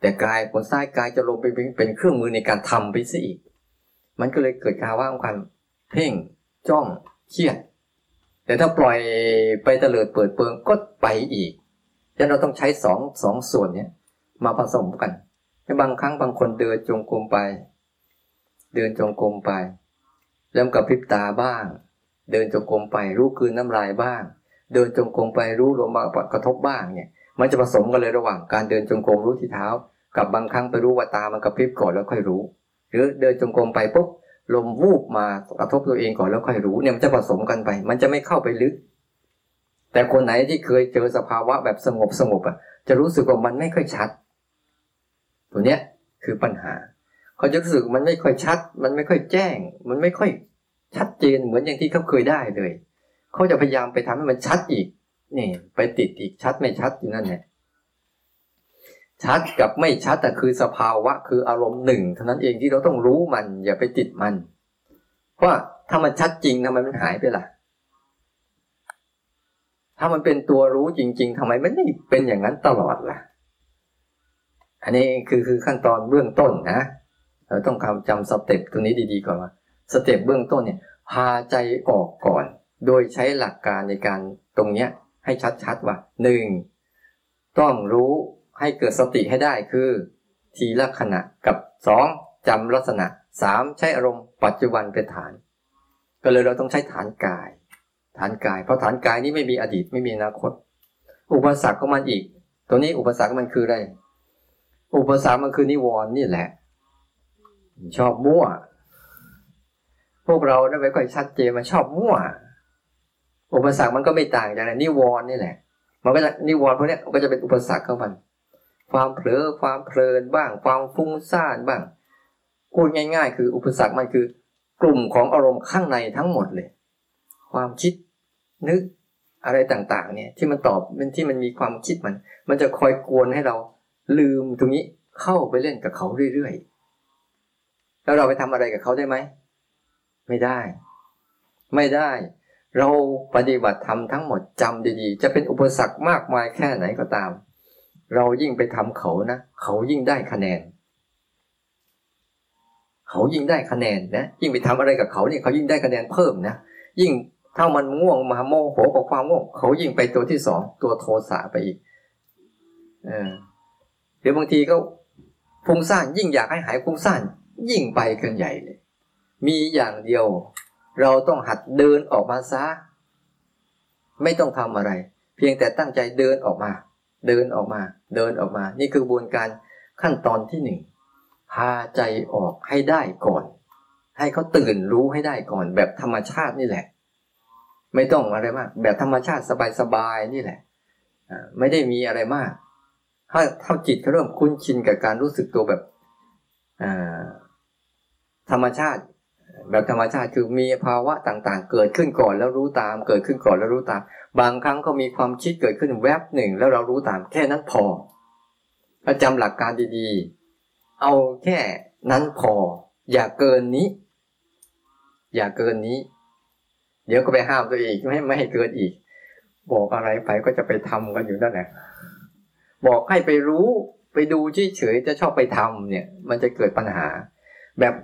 แต่กายผลซ้ายกายจะลงไปเป็นเครื่องมือในการทำไปซะอีก มันก็เลยเกิดการว่างกันเพ่งจ้องเครียด แต่ถ้าปล่อยไปเตลิดเปิดเปิงก็ไปอีกดังนั้นเราต้องใช้สองสองส่วนเนี้ยมาผสมกันบางครั้งบางคนเดินจงกรมไป เดินจงกรมไป เริ่มกับพริบตาบ้าง เดินจงกรมไปรู้คืนน้ำลายบ้าง เดินจงกรมไปรู้ลมมากระทบบ้างเนี่ย มันจะผสมกันเลยระหว่างการเดินจงกรมรู้ที่เท้า กับบางครั้งไปรู้ว่าตามันกระพริบก่อนแล้วค่อยรู้ รือเดินจงกรมไปปุ๊บลมวูบมากระทบตัวเองก่อนแล้วค่อยรู้เนี่ยมันจะผสมกันไป มันจะไม่เข้าไปลึก แต่คนไหนที่เคยเจอสภาวะแบบสงบสงบอะ จะรู้สึกว่ามันไม่ค่อยชัด ตัวเนี้ยคือปัญหา เขาจะรู้สึกมันไม่ค่อยชัด มันไม่ค่อยแจ้ง มันไม่ค่อยชัดเจนเหมือนอย่างที่เขาเคยได้เลย เขาจะพยายามไปทำให้มันชัดอีกนี่ไปติดอีกชัดไม่ชัดอยู่นั่นแหละ ชัดกับไม่ชัดแต่คือสภาวะคืออารมณ์หนึ่งเท่านั้นเองที่เราต้องรู้มันอย่าไปติดมัน เพราะถ้ามันชัดจริงทำไมมันหายไปล่ะ ถ้ามันเป็นตัวรู้จริง ๆทำไมมันไม่เป็นอย่างนั้นตลอดล่ะ อันนี้คือคือขั้นตอนเบื้องต้นนะเราต้องจำสเต็ปตัวนี้ดีๆก่อนว่าสเต็ปเบื้องต้นเนี่ยพาใจออกก่อน โดยใช้หลักการในการตรงเนี้ยให้ชัดๆว่าหนึ่งต้องรู้ ให้เกิดสติให้ได้คือ ทีละขณะกับสองจำลักษณะสามใช้อารมณ์ปัจจุบันเป็นฐาน ก็เลยเราต้องใช้ฐานกาย ฐานกาย เพราะฐานกายนี้ไม่มีอดีตไม่มีอนาคต อุปสรรคของมันอีก ตัวนี้อุปสรรคมันคืออะไร อุปสรรคมันคือนิวรณ์นี่แหละ ชอบมั่ว พวกเราได้ไปค่อยชัดเจนมันชอบมั่ว อุปสรรคมันก็ไม่ต่างจากนิวรณ์นี่แหละ มันก็จะนิวรณ์พวกนี้มันก็จะเป็นอุปสรรคข้ามัน ความเผลอความเพลินบ้าง ความฟุ้งซ่านบ้างพูดง่าย ๆ คืออุปสรรคมันคือ กลุ่มของอารมณ์ข้างในทั้งหมดเลย ความคิดนึกอะไรต่างๆ เนี่ยที่มันตอบเป็นที่มันมีความคิดมัน มันจะคอยกวนให้เราลืมตรงนี้เข้าไปเล่นกับเขาเรื่อยๆแล้วเราไปทำอะไรกับเขาได้ไหมไม่ได้ ไม่ได้ เราปฏิบัติธรรมทั้งหมดจำดีๆ จะเป็นอุปสรรคมากมายแค่ไหนก็ตาม เรายิ่งไปทำเขานะ เขายิ่งได้คะแนน เขายิ่งได้คะแนนนะ ยิ่งไปทำอะไรกับเขาเนี่ยเขายิ่งได้คะแนนเพิ่มนะ ยิ่งถ้ามันง่วงมาโมโหกับความง่วง เขายิ่งไปตัวที่สองตัวโทสะไปอีกเออเดี๋ยวบางทีก็ฟุ้งซ่านยิ่งอยากให้หายฟุ้งซ่านยิ่งไปกันใหญ่เลย มีอย่างเดียว เราต้องหัดเดินออกมาซะ ไม่ต้องทำอะไร เพียงแต่ตั้งใจเดินออกมา เดินออกมา เดินออกมา นี่คือกระบวนการขั้นตอนที่หนึ่งพาใจออกให้ได้ก่อน ให้เขาตื่นรู้ให้ได้ก่อน แบบธรรมชาตินี่แหละ ไม่ต้องอะไรมาก แบบธรรมชาติสบายๆนี่แหละไม่ได้มีอะไรมาก ถ้าถ้าจิตเขาเริ่มคุ้นชินกับการรู้สึกตัวแบบธรรมชาติ แบบธรรมชาติคือมีภาวะต่างๆ เกิดขึ้นก่อนแล้วรู้ตาม เกิดขึ้นก่อนแล้วรู้ตาม บางครั้งก็มีความคิดเกิดขึ้นแวบหนึ่ง แล้วเรารู้ตามแค่นั้นพอถ้าจำหลักการดีๆ เอาแค่นั้นพอ อย่าเกินนี้ อย่าเกินนี้ เดี๋ยวก็ไปห้ามตัวเองไม่ไม่ให้เกินอีก บอกอะไรไปก็จะไปทำกันอยู่นั่นแหละบอกให้ไปรู้ไปดูเฉยๆจะชอบไปทำเนี่ย มันจะเกิดปัญหา แบบ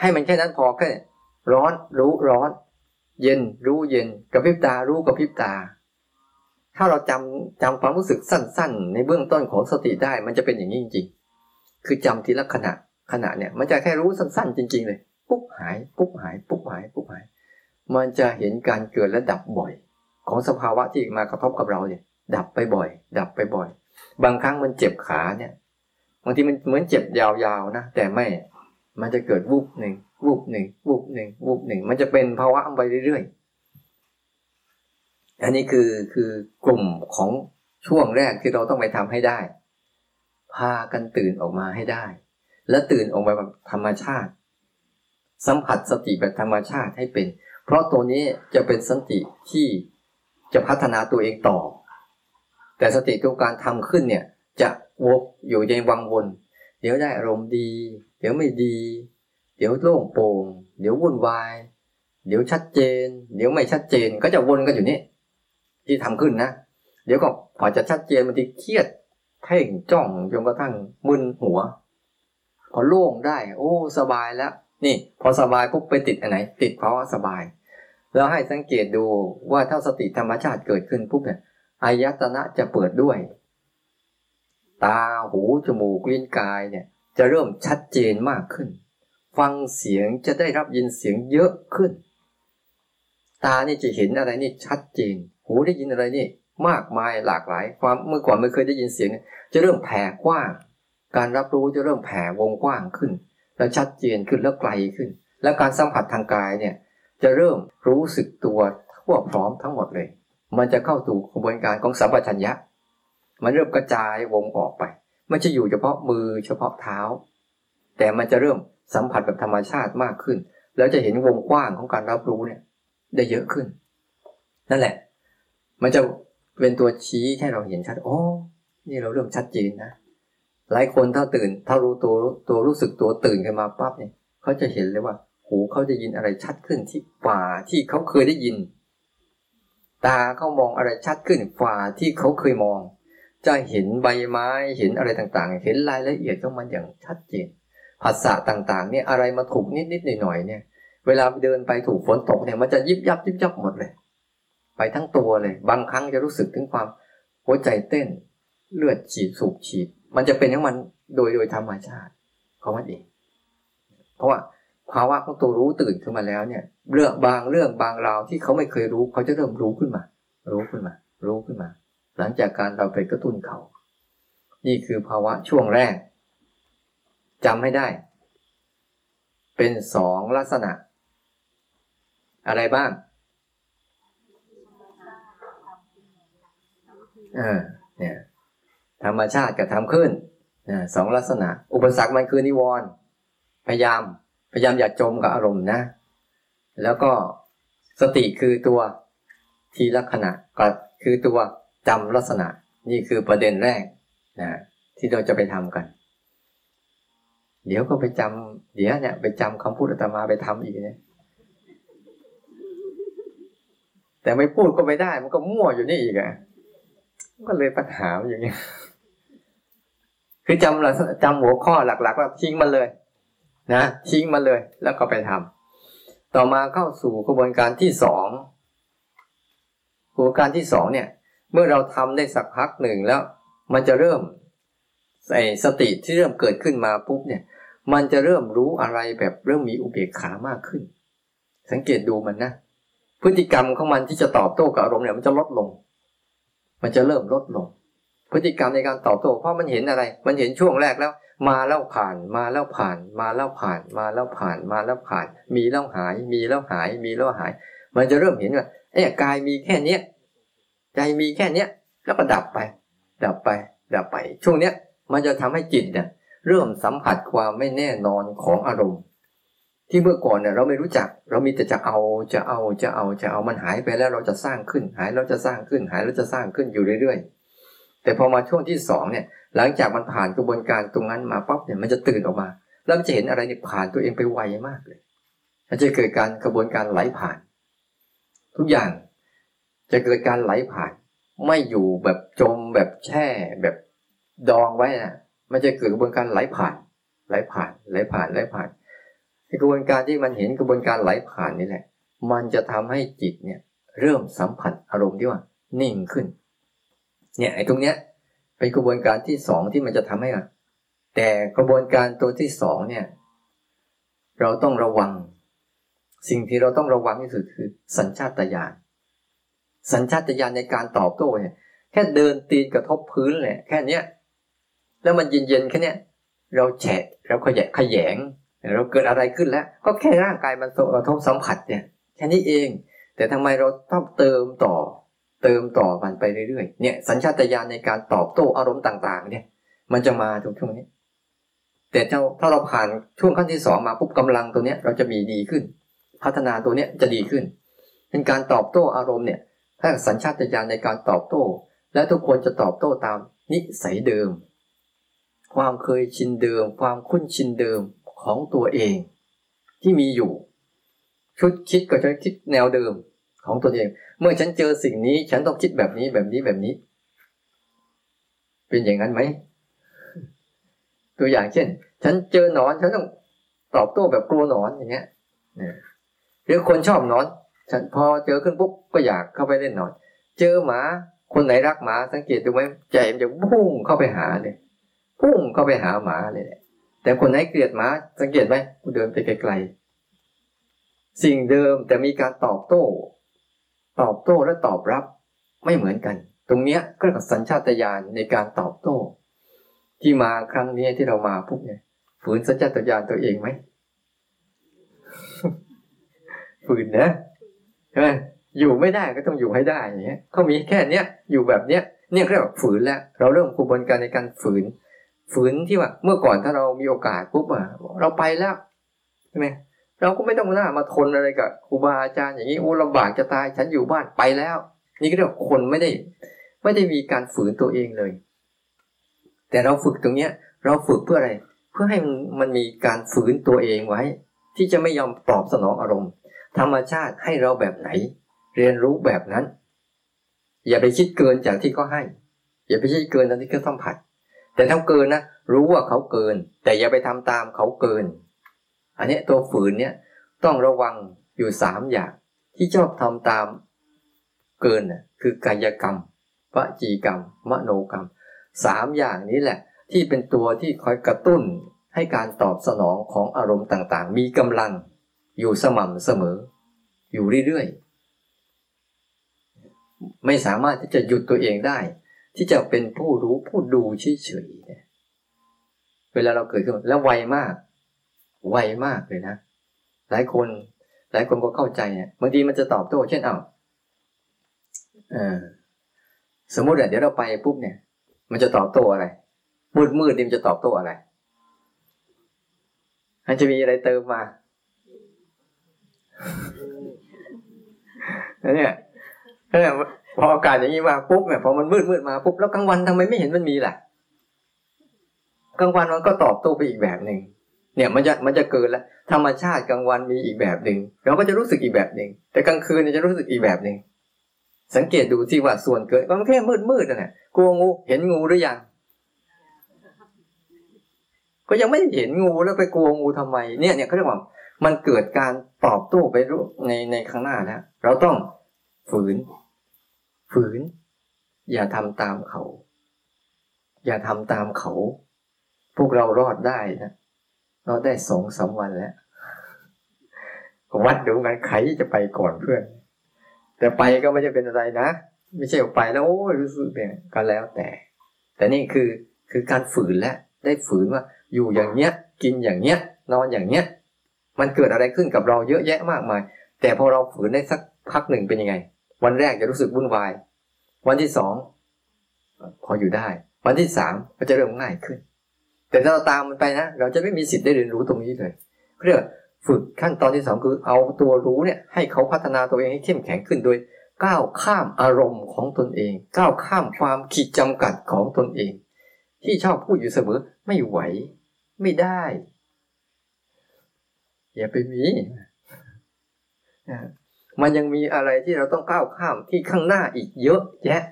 ให้มันแค่นั้นพอแค่ร้อนรู้ร้อน เย็นรู้เย็นกระพริบตารู้กระพริบตา ถ้าเราจำจำความรู้สึกสั้น ๆ ในเบื้องต้นของสติได้มันจะเป็นอย่างนี้จริงๆ คือจำทีละขณะขณะเนี่ยมันจะแค่รู้สั้น ๆ จริง ๆ เลย ปุ๊บหาย ปุ๊บหาย ปุ๊บหาย ปุ๊บหาย มันจะเห็นการเกิดและดับบ่อย ของสภาวะที่มากระทบกับเราเนี่ย ดับไปบ่อย ดับไปบ่อย บางครั้งมันเจ็บขาเนี่ยบางทีมันเหมือนเจ็บยาวๆนะแต่ไม่ มันจะเกิดวุบหนึ่งวูบหนึ่งวูบหนึ่งวูบหนึ่งมันจะเป็นภาวะไปเรื่อยๆ อันนี้คือคือกลุ่มของช่วงแรกที่เราต้องไปทำให้ได้ พากันตื่นออกมาให้ได้ และตื่นออกมาแบบธรรมชาติ สัมผัสสติแบบธรรมชาติให้เป็น เพราะตัวนี้จะเป็นสติที่จะพัฒนาตัวเองต่อ แต่สติตัวการทำขึ้นเนี่ยจะวกอยู่ในวังวน เดี๋ยวได้อารมณ์ดี เดี๋ยวไม่ดี เดี๋ยวโล่งโปร่งเดี๋ยววุ่นวาย เดี๋ยวชัดเจน เดี๋ยวไม่ชัดเจนก็จะวนกันอยู่นี่ที่ทำขึ้นนะเดี๋ยวก็พอจะชัดเจนบางทีเครียดเพ่งจ้องจนกระทั่งมึนหัว พอโล่งได้ โอ้ สบายแล้ว นี่ พอสบายปุ๊บไปติดอันไหน ติดเพราะว่าสบายแล้วให้สังเกตดูว่าถ้าสติธรรมชาติเกิดขึ้นปุ๊บเนี่ยอายตนะจะเปิดด้วย ตาหูจมูกลิ้นกายเนี่ยจะเริ่มชัดเจนมากขึ้น ฟังเสียงจะได้รับยินเสียงเยอะขึ้น ตานี่จะเห็นอะไรนี่ชัดเจน หูได้ยินอะไรนี่มากมายหลากหลาย ความเมื่อก่อนไม่เคยได้ยินเสียง จะเริ่มแผ่กว้าง การรับรู้จะเริ่มแผ่วงกว้างขึ้น แล้วชัดเจนขึ้นแล้วไกลขึ้น และการสัมผัสทางกายเนี่ยจะเริ่มรู้สึกตัวทั่วพร้อมทั้งหมดเลย มันจะเข้าสู่กระบวนการของสัมปชัญญะ มันเริ่มกระจายวงออกไป ไม่ใช่อยู่เฉพาะมือเฉพาะเท้า แต่มันจะเริ่มสัมผัสแบบธรรมชาติมากขึ้น แล้วจะเห็นวงกว้างของการรับรู้เนี่ยได้เยอะขึ้น นั่นแหละ มันจะเป็นตัวชี้ให้เราเห็นชัดโอ้นี่เราเริ่มชัดเจนนะหลายคนถ้าตื่นถ้ารู้ตัวตัวรู้สึกตัวตื่นขึ้นมาปั๊บเนี่ยเขาจะเห็นเลยว่า หูเขาจะยินอะไรชัดขึ้นที่ฝ่าที่เขาเคยได้ยิน ตาเขามองอะไรชัดขึ้นฝ่าที่เขาเคยมอง จะเห็นใบไม้เห็นอะไรต่างๆ เห็นรายละเอียดของมันอย่างชัดเจนภาษาต่างๆ เนี่ยอะไรมาถูกนิดๆหน่อยๆเนี่ย เวลาเดินไปถูกฝนตกเนี่ยมันจะยิบยับยิบยับหมดเลย ไปทั้งตัวเลย บางครั้งจะรู้สึกถึงความหัวใจเต้น เลือดฉีดสูบฉีด มันจะเป็นของมันโดยโดยธรรมชาติของมันเองเพราะว่าภาวะของตัวรู้ตื่นขึ้นมาแล้วเนี่ยเรื่องบางเรื่องบางราวที่เขาไม่เคยรู้เขาจะเริ่มรู้ขึ้นมา รู้ขึ้นมา รู้ขึ้นมา หลังจากการเราไปกระตุ้นเขา นี่คือภาวะช่วงแรกจำให้ได้ เป็นสองลักษณะ อะไรบ้างเออเนี่ยธรรมชาติกับทำขึ้นสองลักษณะ อุปสรรคมันคือนิวรณ์พยายามพยายามอย่าจมกับอารมณ์นะ แล้วก็สติคือตัวทีลักษณะก็คือตัว จำลักษณะนี่คือประเด็นแรกนะที่เราจะไปทำกัน เดี๋ยวก็ไปจำเดี๋ยวเนี่ยไปจำคำพูดอาตมาไปทำอีกเนี่ยแต่ไม่พูดก็ไม่ได้ มันก็มั่วอยู่นี่อีกอะก็เลยปัญหาอย่างนี้ยคือจำหลักจำหัวข้อหลักๆว่าทิ้งมันเลย นะทิ้งมันเลย แล้วก็ไปทำต่อมาเข้าสู่กระบวนการที่สองกระบวนการที่สองเนี่ย เมื่อเราทำได้สักพักหนึ่งแล้ว มันจะเริ่มไอ้สติที่เริ่มเกิดขึ้นมาปุ๊บเนี่ย มันจะเริ่มรู้อะไรแบบเริ่มมีอุเบกขามากขึ้น สังเกตดูมันนะพฤติกรรมของมันที่จะตอบโต้กับอารมณ์เนี่ยมันจะลดลง มันจะเริ่มลดลง พฤติกรรมในการตอบโต้เพราะมันเห็นอะไร มันเห็นช่วงแรกแล้ว มาแล้วผ่าน มาแล้วผ่าน มาแล้วผ่าน มาแล้วผ่าน มาแล้วผ่าน มีแล้วหาย มีแล้วหาย มีแล้วหาย มันจะเริ่มเห็นว่าไอ้กายมีแค่เนี้ย ใจมีแค่เนี้ยแล้วก็ดับไป ดับไป ดับไป ช่วงเนี้ยมันจะทำให้จิตเนี่ยเริ่มสัมผัสความไม่แน่นอนของอารมณ์ ที่เมื่อก่อนเนี่ยเราไม่รู้จัก เรามีแต่จะเอาจะเอาจะเอาจะเอามันหายไปแล้วเราจะสร้างขึ้นหายเราจะสร้างขึ้นหายเราจะสร้างขึ้นอยู่เรื่อยๆ แต่พอมาช่วงที่สองเนี่ยหลังจากมันผ่านกระบวนการตรงนั้นมาปั๊บเนี่ยมันจะตื่นออกมาแล้วมันจะเห็นอะไรเนี่ยผ่านตัวเองไปไวมากเลยมันจะเกิดการกระบวนการไหลผ่าน ทุกอย่าง จะเกิดการไหลผ่าน ไม่อยู่แบบจมแบบแช่แบบดองไว้นะมันจะเกิดกระบวนการไหลผ่าน ไหลผ่านไหลผ่านไหลผ่านกระบวนการที่มันเห็นกระบวนการไหลผ่านนี่แหละ มันจะทำให้จิตเนี่ยเริ่มสัมผัสอารมณ์ที่ว่า นิ่งขึ้น เนี่ยไอ้ตรงเนี้ยเป็นกระบวนการที่สองที่มันจะทำให้อะแต่กระบวนการตัวที่สองเนี่ย เราต้องระวัง สิ่งที่เราต้องระวังที่สุดคือสัญชาตญาณ สัญชาตญาณในการตอบโต้เนี่ยแค่เดินตีนกระทบพื้นแหละแค่เนี้ยแล้วมันเย็นๆแค่เนี้ยเราแฉะเราขยะขยงเราเกิดอะไรขึ้นแล้ว ก็แค่ร่างกายมันกระทบสัมผัสเนี่ยแค่นี้เอง แต่ทำไมเราต้องเติมต่อ เติมต่อมันไปเรื่อยๆเนี่ยสัญชาตญาณในการตอบโต้อารมณ์ต่าง ๆ เนี่ย มันจะมาทุกช่วงนี้ แต่เจ้าถ้าเราผ่านช่วงขั้นที่สองมาปุ๊บกำลังตัวเนี้ยเราจะมีดีขึ้น พัฒนาตัวเนี้ยจะดีขึ้น เป็นการตอบโต้อารมณ์เนี่ย ถ้าสัญชาตญาณในการตอบโต้ และทุกคนจะตอบโต้ตามนิสัยเดิม ความเคยชินเดิม ความคุ้นชินเดิมของตัวเอง ที่มีอยู่ ชุดคิดก็จะคิดแนวเดิมของตัวเอง เมื่อฉันเจอสิ่งนี้ ฉันต้องคิดแบบนี้แบบนี้แบบนี้ เป็นอย่างนั้นไหมตัวอย่างเช่น ฉันเจอหนอนฉันต้องตอบโต้แบบกลัวหนอนอย่างเงี้ยหรือคนชอบหนอนฉัน พอเจอขึ้นปุ๊บก็อยากเข้าไปเล่นหน่อนเจอหมาคนไหนรักหมาสังเกตดูไหมใจมันจะพุ่งเข้าไปหาเลยพุ่งเข้าไปหาหมาเลยแต่คนไหนเกลียดหมาสังเกตไหมกูเดินไปไกลๆสิ่งเดิมแต่มีการตอบโต้ ตอบโต้และตอบรับไม่เหมือนกัน ตรงเนี้ยก็กับสัญชาตญาณในการตอบโต้ ที่มาครั้งนี้ที่เรามาปุ๊บเนี่ยฝืนสัญชาตญาณตัวเองไหมฝืนนะ ช่ไหมอยู่ไม่ได้ก็ต้องอยู่ให้ได้อย่างเงี้ยเขามีแค่เนี้ยอยู่แบบเนี้ยเนี่ยเรียกว่าฝืนแล้ว เราเริ่มกระบวนการในการฝืน ฝืนที่ว่าเมื่อก่อนถ้าเรามีโอกาสปุ๊บอะเราไปแล้วใช่ไหมเราก็ไม่ต้องหน้ามาทนอะไรกับครูบาอาจารย์อย่างนี้โอ้ลำบากจะตายฉันอยู่บ้านไปแล้ว นี่ก็เรียกว่าคนไม่ได้ ไม่ได้มีการฝืนตัวเองเลย แต่เราฝึกตรงเนี้ย เราฝึกเพื่ออะไร เพื่อให้มันมีการฝืนตัวเองไว้ ที่จะไม่ยอมตอบสนองอารมณ์ ธรรมชาติให้เราแบบไหน เรียนรู้แบบนั้น อย่าไปคิดเกินจากที่เขาให้ อย่าไปคิดเกินตามที่เขาสัมผัสแต่ถ้าเกินนะรู้ว่าเขาเกิน แต่อย่าไปทำตามเขาเกิน อันนี้ตัวฝืนเนี่ยต้องระวังอยู่สามอย่างที่ชอบทำตามเกินน่ะคือกายกรรมวจีกรรม มโนกรรมสามอย่างนี้แหละ ที่เป็นตัวที่คอยกระตุ้นให้การตอบสนองของอารมณ์ต่างๆ มีกำลัง อยู่สม่ำเสมอ อยู่เรื่อยๆ ไม่สามารถที่จะหยุดตัวเองได้ ที่จะเป็นผู้รู้ผู้ดูเฉยๆเนี่ยเวลาเราเกิดขึ้นแล้วไวมาก ไวมากเลยนะ หลายคน หลายคนก็เข้าใจเนี่ยบางทีมันจะตอบโต้เช่นเอาเออสมมติเดี๋ยวเราไปปุ๊บเนี่ย มันจะตอบโต้อะไร มืดมืดดิมจะตอบโต้อะไรมันจะมีอะไรเติมมา เนี่ยพออากาศอย่างนี้มาปุ๊บเนี่ยพอมันมืดมืดมาปุ๊บแล้วกลางวันทำไมไม่เห็นมันมีล่ะกลางวันมันก็ตอบโต้ไปอีกแบบหนึ่งเนี่ยมันจะมันจะเกินล้วธรรมชาติกลางวันมีอีกแบบหนึ่งเราก็จะรู้สึกอีกแบบหนึ่งแต่กลางคืนจะรู้สึกอีกแบบหนึ่งสังเกตดูที่ว่าส่วนเกิดมันแค่มืดมืดนั่นแหละกลัวงูเห็นงูหรือยังก็ยังไม่เห็นงูแล้วไปกลัวงูทำไมเนี่ยเนี่ยเขาเรียกว่า มันเกิดการตอบโต้ไปในในข้างหน้าแล้วเราต้องฝืน ฝืน อย่าทำตามเขา อย่าทำตามเขา พวกเรารอดได้นะรอดได้สองสาวันแล้ววัดดูกันใครจะไปก่อนเพื่อน แต่ไปก็ไม่จะเป็นอะไรนะไม่ใช่ไปแล้วโอ้ยรู้สึกเนี่ยก็แล้วแต่ แต่นี่คือคือการฝืนแล้วได้ฝืนว่าอยู่อย่างเนี้ย กินอย่างเนี้ย นอนอย่างเนี้ย มันเกิดอะไรขึ้นกับเราเยอะแยะมากมาย แต่พอเราฝืนได้สักพักหนึ่งเป็นยังไง วันแรกจะรู้สึกวุ่นวาย วันที่สองพออยู่ได้ วันที่สามก็จะเริ่มง่ายขึ้น แต่ถ้าเราตามมันไปนะ เราจะไม่มีสิทธิ์ได้เรียนรู้ตรงนี้เลยเรียกฝึกขั้นตอนที่สองคือเอาตัวรู้เนี่ยให้เขาพัฒนาตัวเองให้เข้มแข็งขึ้นโดยก้าวข้ามอารมณ์ของตนเอง ก้าวข้ามความขีดจำกัดของตนเอง ที่ชอบพูดอยู่เสมอไม่ไหว ไม่ได้ อย่าไปมีมันยังมีอะไรที่เราต้องก้าวข้ามที่ข้างหน้าอีกเยอะแยะ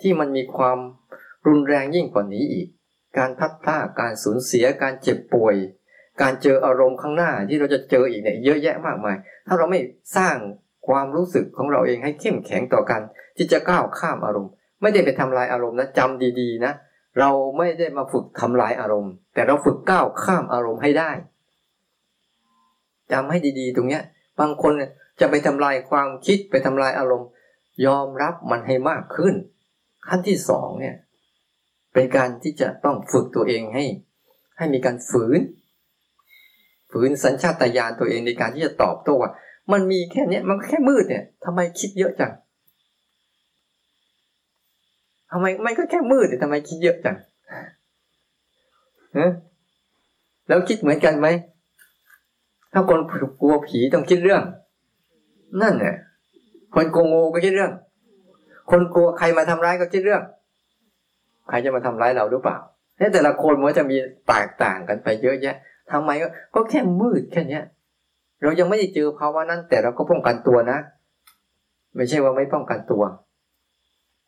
ที่มันมีความรุนแรงยิ่งกว่านี้อีก การพัดพลาดการสูญเสียการเจ็บป่วย การเจออารมณ์ข้างหน้าที่เราจะเจออีกเนี่ยเยอะแยะมากมาย ถ้าเราไม่สร้างความรู้สึกของเราเองให้เข้มแข็งต่อกัน ที่จะก้าวข้ามอารมณ์ ไม่ได้ไปทำลายอารมณ์นะจำดีๆนะ เราไม่ได้มาฝึกทำลายอารมณ์ แต่เราฝึกก้าวข้ามอารมณ์ให้ได้ จำให้ดีๆ ตรงเนี้ย บางคนจะไปทำลายความคิดไปทำลายอารมณ์ ยอมรับมันให้มากขึ้น ขั้นที่สองเนี่ย เป็นการที่จะต้องฝึกตัวเองให้ ให้มีการฝืน ฝืนสัญชาตญาณตัวเองในการที่จะตอบโต้ว่ามันมีแค่เนี้ยมันแค่มืดเนี่ยทำไมคิดเยอะจังทำไมมันก็แค่มืดแต่ทำไมคิดเยอะจังฮะแล้วคิดเหมือนกันไหม ถ้าคนกลัวผีต้องคิดเรื่อง นั่นแหละคนกลัวงูก็คิดเรื่อง คนกลัวใครมาทำร้ายก็คิดเรื่อง ใครจะมาทำร้ายเราหรือเปล่าเนี่ยแต่ละคนมันจะมีแตกต่างกันไปเยอะแยะทำไมก็ก็แค่มืดแค่เนี้ยเรายังไม่ได้เจอภาวะนั้น แต่เราก็ป้องกันตัวนะ ไม่ใช่ว่าไม่ป้องกันตัว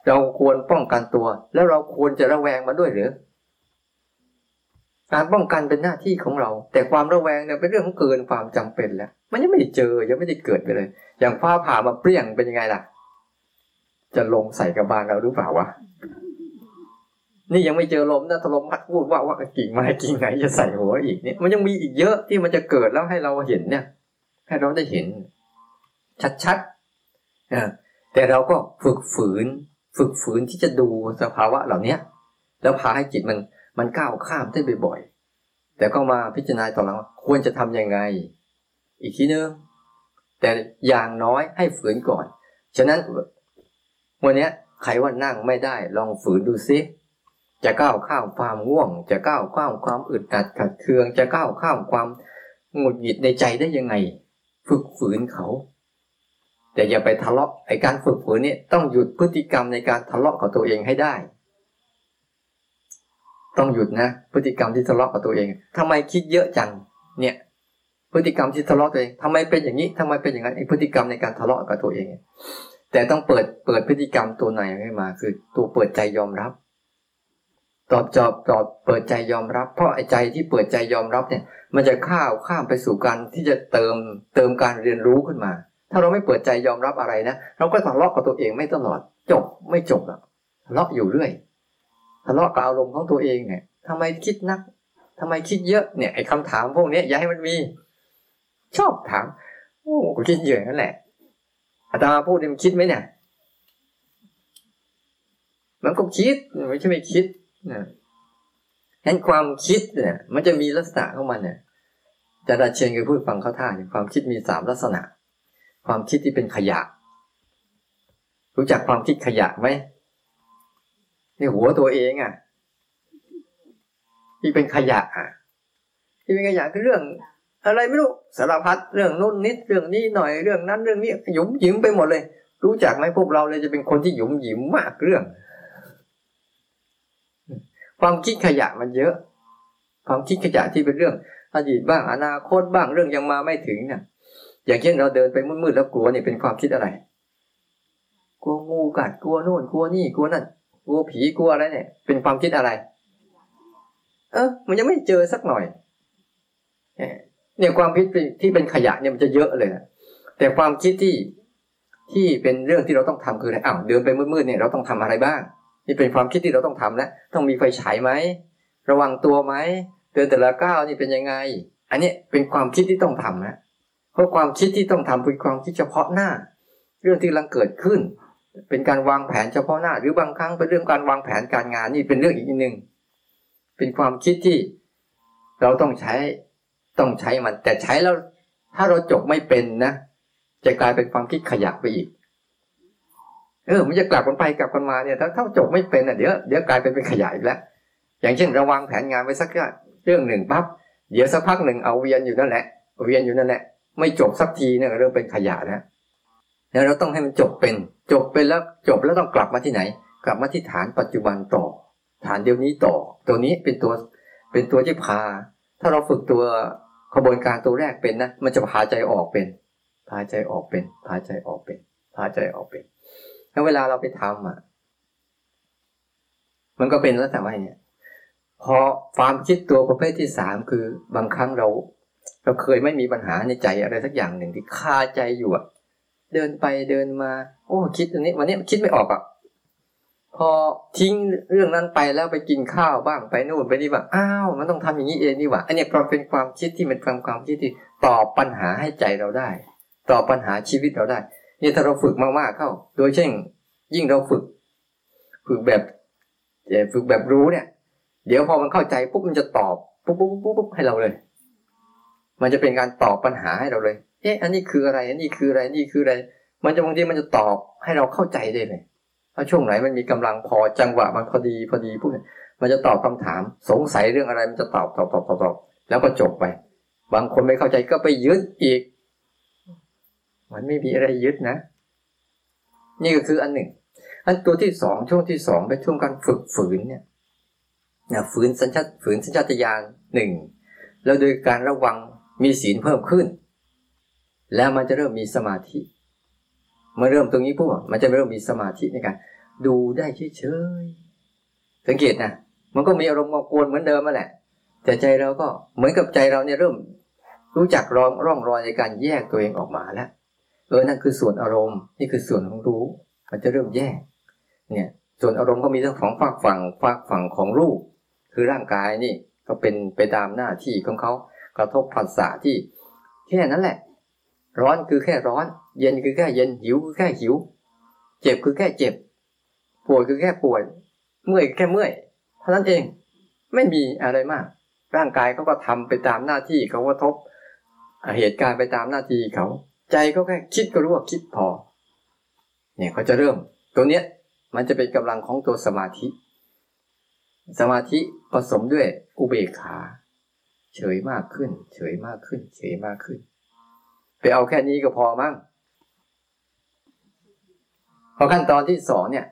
เราควรป้องกันตัว แล้วเราควรจะระแวงมาด้วยหรือ การป้องกันเป็นหน้าที่ของเรา แต่ความระแวงเนี่ยเป็นเรื่องของเกินความจำเป็นแล้ว มันยังไม่ได้เจอยังไม่ได้เกิดไปเลย อย่างฟ้าผ่ามาเปรี้ยงเป็นยังไงล่ะ จะลงใส่กระบาลเราหรือเปล่าวะนี่ยังไม่เจอลมนะถ้าลมพัดพูดว่าว่ากิ่งไม้กิ่งไหนจะใส่หัวอีกเนี่ยมันยังมีอีกเยอะที่มันจะเกิดแล้วให้เราเห็นเนี่ย ให้เราได้เห็น ชัดๆแต่เราก็ฝึกฝืน ฝึกฝืนที่จะดูสภาวะเหล่านี้แล้วพาให้จิตมัน มันก้าวข้ามได้บ่อยๆแต่ก็มาพิจารณาต่อหลังควรจะทํำยังไง อีกทีนึงแต่อย่างน้อยให้ฝืนก่อน ฉะนั้นวันนี้ใครว่านั่งไม่ได้ ลองฝืนดูซิจะก้าวข้ามความง่วง จะก้าวข้ามความอึดอัดขัดเคือง จะก้าวข้ามความหงุดหงิดในใจได้ยังไง ฝึกฝืนเขา แต่อย่าไปทะเลาะไอการฝึกฝืนนี่ต้องหยุดพฤติกรรมในการทะเลาะกับตัวเองให้ได้ ต้องหยุดนะ พฤติกรรมที่ทะเลาะกับตัวเองทำไมคิดเยอะจังเนี่ย พฤติกรรมที่ทะเลาะตัวเองทำไมเป็นอย่างนี้ทำไมเป็นอย่างนั้นไอ้พฤติกรรมในการทะเลาะกับตัวเอง แต่ต้องเปิดเปิดพฤติกรรมตัวไหนให้มา คือตัวเปิดใจยอมรับ ตอบจอบตอบเปิดใจยอมรับ เพราะไอ้ใจที่เปิดใจยอมรับเนี่ย มันจะข้าวข้ามไปสู่การที่จะเติมเติมการเรียนรู้ขึ้นมา ถ้าเราไม่เปิดใจยอมรับอะไรนะเราก็ทะเลาะกับตัวเองไม่ตลอดจบไม่จบอกทะเลาะอยู่เรื่อย ทะเลาะกับอารมณ์ของตัวเองเนี่ยทำไมคิดนักทำไมคิดเยอะเนี่ยไอ้คำถามพวกนี้อย่าให้มันมี ชอบถามโอ้กูคิดเยอะนั่นแหละอาตมาพูดมันคิดไหมเนี่ยมันก็คิดไม่ใช่ไม่คิดนะเห็นความคิดเนี่ย มันจะมีลักษณะของมันเนี่ยจะดาเชียงเคยพูดฟังเขาท่าเนี่ยความคิดมีสามลักษณะ ความคิดที่เป็นขยะ รู้จักความคิดขยะไหม ในหัวตัวเองอะ ที่เป็นขยะอะ ที่เป็นขยะคือเรื่อง อะไรไม่รู้สารพัดเรื่องนู้นนิดเรื่องนี้หน่อยเรื่องนั้นเรื่องนี้หยุมหยิมไปหมดเลย รู้จักไหมพวกเราเลยจะเป็นคนที่หยุมหยิมมากเรื่อง ความคิดขยะมันเยอะ ความคิดขยะที่เป็นเรื่อง อดีตบ้างอนาคตบ้างเรื่องยังมาไม่ถึงเนี่ยอย่างเช่นเราเดินไปมืดๆแล้วกลัวเนี่ยเป็นความคิดอะไร กลัวงูกัดกลัวโน่นกลัวนี่กลัวนั่น กลัวผีกลัวอะไรเนี่ย เป็นความคิดอะไร เออมันยังไม่เจอสักหน่อยเนี่ยความคิดที่เป็นขยะเนี่ยมันจะเยอะเลยแต่ความคิดที่ที่เป็นเรื่องที่เราต้องทำคืออะไรอ้าวเดินไปมืดๆเนี่ยเราต้องทำอะไรบ้าง นี่เป็นความคิดที่เราต้องทำแล้วต้องมีไฟฉายไหมระวังตัวไหมเดินแต่ละก้าวนี่เป็นยังไง อันนี้เป็นความคิดที่ต้องทำนะเพราะความคิดที่ต้องทำเป็นความคิดเฉพาะหน้า เรื่องที่กำลังเกิดขึ้น เป็นการวางแผนเฉพาะหน้า หรือบางครั้งเป็นเรื่องการวางแผนการงานนี่เป็นเรื่องอีกหนึ่งเป็นความคิดที่เราต้องใช้ต้องใช้มัน แต่ใช้แล้วถ้าเราจบไม่เป็นนะจะกลายเป็นความคิดขยะไปอีก เออ มันจะกลับกันไปกลับกันมาเนี่ยถ้าถ้าจบไม่เป็นอะเดี๋ยวเดี๋ยวกลายเป็นเป็นขยะอีกแล้วอย่างเช่นระวางแผนงานไว้สักเรื่องหนึ่งปั๊บเดี๋ยวสักพักหนึ่งเอาเวียนอยู่นั่นแหละเวียนอยู่นั่นแหละไม่จบสักทีเนี่ยเริ่มเป็นขยะแล้ว แล้วเราต้องให้มันจบเป็น จบเป็นแล้วจบแล้วต้องกลับมาที่ไหน กลับมาที่ฐานปัจจุบันต่อ ฐานเดียวนี้ต่อ ตัวนี้เป็นตัวเป็นตัวที่พา ถ้าเราฝึกตัวขบวนการตัวแรกเป็นนะมันจะพาใจออกเป็น พาใจออกเป็น พาใจออกเป็น พาใจออกเป็นแล้วเวลาเราไปทำอะ มันก็เป็นแล้วแต่ว่าเนี่ยพอความคิดตัวประเภทที่สามคือบางครั้งเรา เราเคยไม่มีปัญหาในใจอะไรสักอย่างหนึ่งที่คาใจอยู่อะ เดินไปเดินมา โอ้คิดตรงนี้ วันนี้คิดไม่ออกอะ พอทิ้งเรื่องนั้นไปแล้วไปกินข้าวบ้างไปนู่นไปนี่บ้างอ้าวมันต้องทำอย่างนี้เองนี่หว่าอันนี้ก็เป็นความคิดที่เป็นความความคิดที่ตอบปัญหาให้ใจเราได้ตอบปัญหาชีวิตเราได้นี่ถ้าเราฝึกมากๆเข้า โดยเช่น ยิ่งเราฝึก ฝึกแบบฝึกแบบรู้เนี่ย เดี๋ยวพอมันเข้าใจปุ๊บมันจะตอบปุ๊บปุ๊บปุ๊บปุ๊บให้เราเลย มันจะเป็นการตอบปัญหาให้เราเลย เอ๊ะ อันนี้คืออะไร อันนี้คืออะไร นี่คืออะไร มันจะบางทีมันจะตอบให้เราเข้าใจได้เลยถ้าช่วงไหนมันมีกำลังพอจังหวะมันพอดีพอดีปุ๊บมันจะตอบคำถาม สงสัยเรื่องอะไรมันจะตอบตอบตอบตอบตอบแล้วก็จบไป บางคนไม่เข้าใจก็ไปยึดอีก มันไม่มีอะไรยึดนะ นี่ก็คืออันหนึ่ง อันตัวที่สองช่วงที่สองเป็นช่วงการฝึกฝืนเนี่ยนะฝืนสัญชาตฝืนสัญชาตญาณหนึ่งแล้วโดยการระวังมีศีลเพิ่มขึ้น แล้วมันจะเริ่มมีสมาธิเมื่อเริ่มตรงนี้ปุ๊บมันจะเริ่มมีสมาธิในการดูได้เฉยๆสังเกตนะมันก็มีอารมณ์กวนเหมือนเดิมมาแหละ แต่ใจเราก็เหมือนกับใจเราเนี่ยเริ่ม รู้จักรองร่องรอยในการแยกตัวเองออกมาแล้วเออนั่นคือส่วนอารมณ์นี่คือส่วนของรู้ มันจะเริ่มแยก เนี่ย ส่วนอารมณ์ก็มีทั้งสองฝากฝั่งฝากฝั่งของรูป คือร่างกายนี่ก็เป็นไปตามหน้าที่ของเขากระทบผัสสะที่แค่นั้นแหละ ร้อนคือแค่ร้อน เย็นคือแค่เย็นหิวคือแค่หิว เจ็บคือแค่เจ็บปวดคือแค่ปวดเมื่อยแค่เมื่อยเท่านั้นเองไม่มีอะไรมาก ร่างกายเขาก็ทำไปตามหน้าที่เขากระทบเหตุการณ์ไปตามหน้าที่เขา ใจก็แค่คิดก็รู้ว่าคิดพอ เนี่ยเขาจะเริ่ม ตัวเนี้ยมันจะเป็นกำลังของตัวสมาธิ สมาธิผสมด้วยอุเบกขา เฉยมากขึ้น เฉยมากขึ้น เฉยมากขึ้น ไปเอาแค่นี้ก็พอมั้งพอขั้นตอนที่สองเนี่ย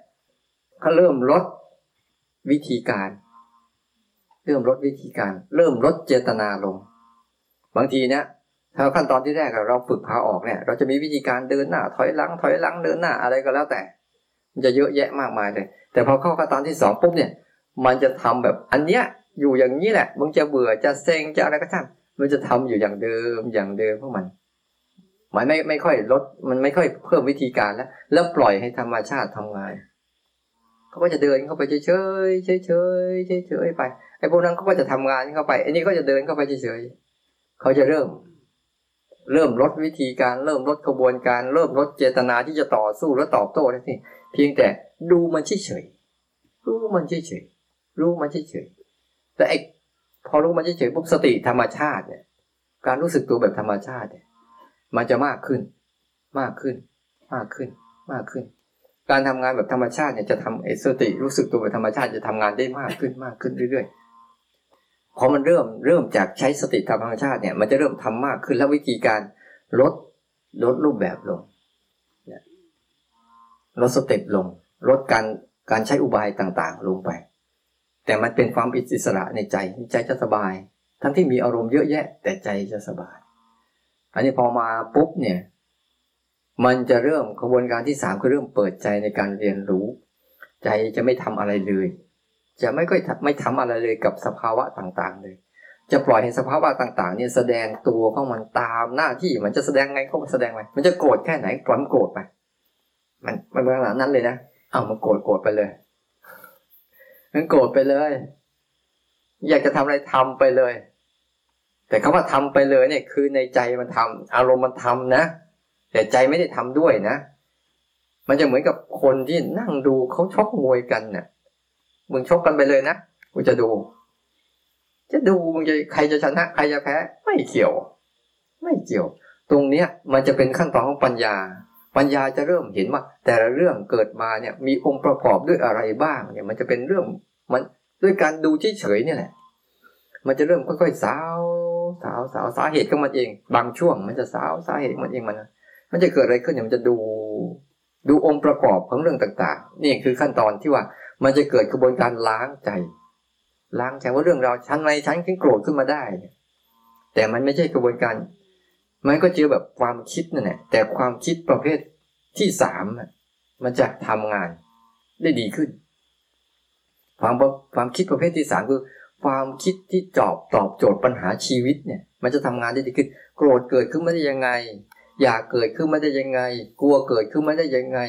เขาเริ่มลดวิธีการ เริ่มลดวิธีการ เริ่มลดเจตนาลง บางทีเนี่ยถ้าขั้นตอนที่แรกเราฝึกพาออกเนี่ย เราจะมีวิธีการเดินหน้า ถอยหลัง ถอยหลังเดินหน้าอะไรก็แล้วแต่ มันจะเยอะแยะมากมายเลย แต่พอเข้าขั้นตอนที่สองปุ๊บเนี่ย มันจะทำแบบอันเนี้ยอยู่อย่างนี้แหละมึงจะเบื่อจะเซ็งจะอะไรก็ช่างมันจะทำอยู่อย่างเดิมอย่างเดิมพวกมัน มันไม่ไม่ค่อยลด มันไม่ค่อยเพิ่มวิธีการแล้ว แล้วปล่อยให้ธรรมชาติทำงานเขาก็จะเดินเข้าไปเฉยเฉยเฉยเฉยเฉยไปไอ้พวกนั้นเขาก็จะทำงานเข้าไปไอ้นี่ก็จะเดินเข้าไปเฉยเฉยเขาจะเริ่ม เริ่มลดวิธีการ เริ่มลดกระบวนการ เริ่มลดเจตนาที่จะต่อสู้และตอบโต้ได้ที่เพียงแต่ดูมันเฉยๆรู้มันเฉยๆรู้มันเฉยๆแต่ไอ้พอรู้มันเฉยๆปุ๊บสติธรรมชาติเนี่ย การรู้สึกตัวแบบธรรมชาติเนี่ย มันจะมากขึ้น มากขึ้น มากขึ้น มากขึ้น การทำงานแบบธรรมชาติเนี่ยจะทำไอ้สติรู้สึกตัวแบบธรรมชาติจะทำงานได้มากขึ้นมากขึ้นเรื่อยๆพอมันเริ่มเริ่มจากใช้สติธรรมชาติเนี่ยมันจะเริ่มทำมากขึ้นแล้ววิธีการลดลดรูปแบบลงลดสเต็ปลง ลดการการใช้อุบายต่างๆ ลงไป แต่มันเป็นความอิสระในใจใจจะสบาย ทั้งที่มีอารมณ์เยอะแยะ แต่ใจจะสบาย อันนี้พอมาปุ๊บเนี่ย มันจะเริ่มกระบวนการที่สามคือเริ่มเปิดใจในการเรียนรู้ ใจจะไม่ทำอะไรเลย จะไม่ค่อยไม่ทำอะไรเลยกับสภาวะต่างๆ เลย จะปล่อยให้สภาวะต่าง ๆ เนี่ยแสดงตัวของมันตามหน้าที่มันจะแสดงไงก็แสดงไปมันจะโกรธแค่ไหนปล่อยมันโกรธไป มันมันเป็นขนาดนั้นเลยนะเอามันโกรธโกรธไปเลยมันโกรธไปเลย อยากจะทำอะไรทำไปเลย แต่คาว่าทำไปเลยเนี่ยคือในใจมันทำอารมณ์มันทำนะ แต่ใจไม่ได้ทำด้วยนะ มันจะเหมือนกับคนที่นั่งดูเขาชกมวยกันเนะ่ยมึงชกกันไปเลยนะกูจะดู จะดูมึงจะใครจะชนะ ใครจะแพ้ ไม่เกี่ยว ไม่เกี่ยว ตรงเนี้ยมันจะเป็นขั้นตอนของปัญญา ปัญญาจะเริ่มเห็นว่า แต่ละเรื่องเกิดมาเนี่ย มีองค์ประกอบด้วยอะไรบ้าง เนี่ย มันจะเป็นเรื่องมันด้วยการดูเฉยๆนี่แหละ มันจะเริ่มค่อยๆสาว สาวสาวสาเหตุของมันเอง บางช่วงมันจะสาวสาเหตุมันเองมันมันจะเกิดอะไรขึ้นเนี่ยมันจะดู ดูองค์ประกอบของเรื่องต่าง ๆ นี่คือขั้นตอนที่ว่ามันจะเกิดกระบวนการล้างใจ ล้างใจว่าเรื่องราวฉันในฉันขึ้นโกรธขึ้นมาได้ แต่มันไม่ใช่กระบวนการ มันก็เจอแบบความคิดนั่นแหละแต่ความคิดประเภทที่สามมันจะทำงานได้ดีขึ้น ความความคิดประเภทที่สามคือ ความคิดที่จอบตอบโจทย์ปัญหาชีวิตเนี่ย มันจะทำงานได้ดีขึ้นโกรธเกิดขึ้นมาได้ยังไง อยากเกิดขึ้นมาได้ยังไง กลัวเกิดขึ้นมาได้ยังไง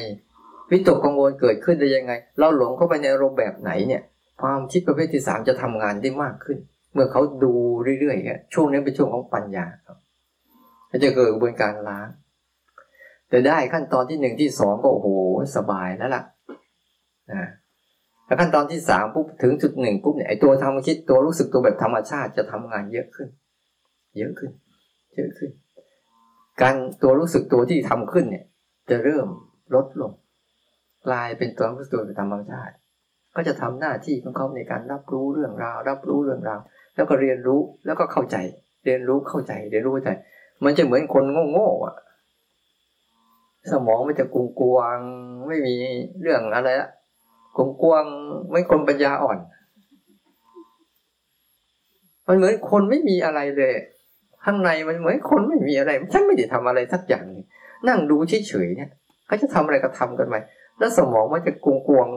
วิตกกังวลเกิดขึ้นได้ยังไง เราหลงเข้าไปในอารมณ์แบบไหนเนี่ย ความคิดประเภทที่สามจะทำงานได้มากขึ้น เมื่อเขาดูเรื่อยๆช่วงนี้เป็นช่วงของปัญญาครับจะเกิดกระบวนการล้างแต่ได้ขั้นตอนที่หนึ่งที่สองก็โอ้โหสบายแล้วล่ะนะ แล้วขั้นตอนที่สามปุ๊บถึงจุดหนึ่งปุ๊บเนี่ยไอตัวทำคิดตัวรู้สึกตัวแบบธรรมชาติจะทำงานเยอะขึ้น เยอะขึ้น เยอะขึ้น การตัวรู้สึกตัวที่ทำขึ้นเนี่ย จะเริ่มลดลง กลายเป็นตัวรู้ตัวธรรมชาติ ก็จะทำหน้าที่ของเขาในการรับรู้เรื่องราว รับรู้เรื่องราว แล้วก็เรียนรู้แล้วก็เข้าใจ เรียนรู้เข้าใจ เรียนรู้เข้าใจ มันจะเหมือนคนโง่ๆอะสมองมันจะกุงกวงไม่มีเรื่องอะไรละ กงกวงไม่คนปัญญาอ่อน มันเหมือนคนไม่มีอะไรเลย ข้างในมันเหมือนคนไม่มีอะไร ฉันไม่ได้ทำอะไรสักอย่างนั่งดูเฉยๆเนี่ยเขาจะทำอะไรก็ทำกันไปแล้วสมองมันจะกงกวง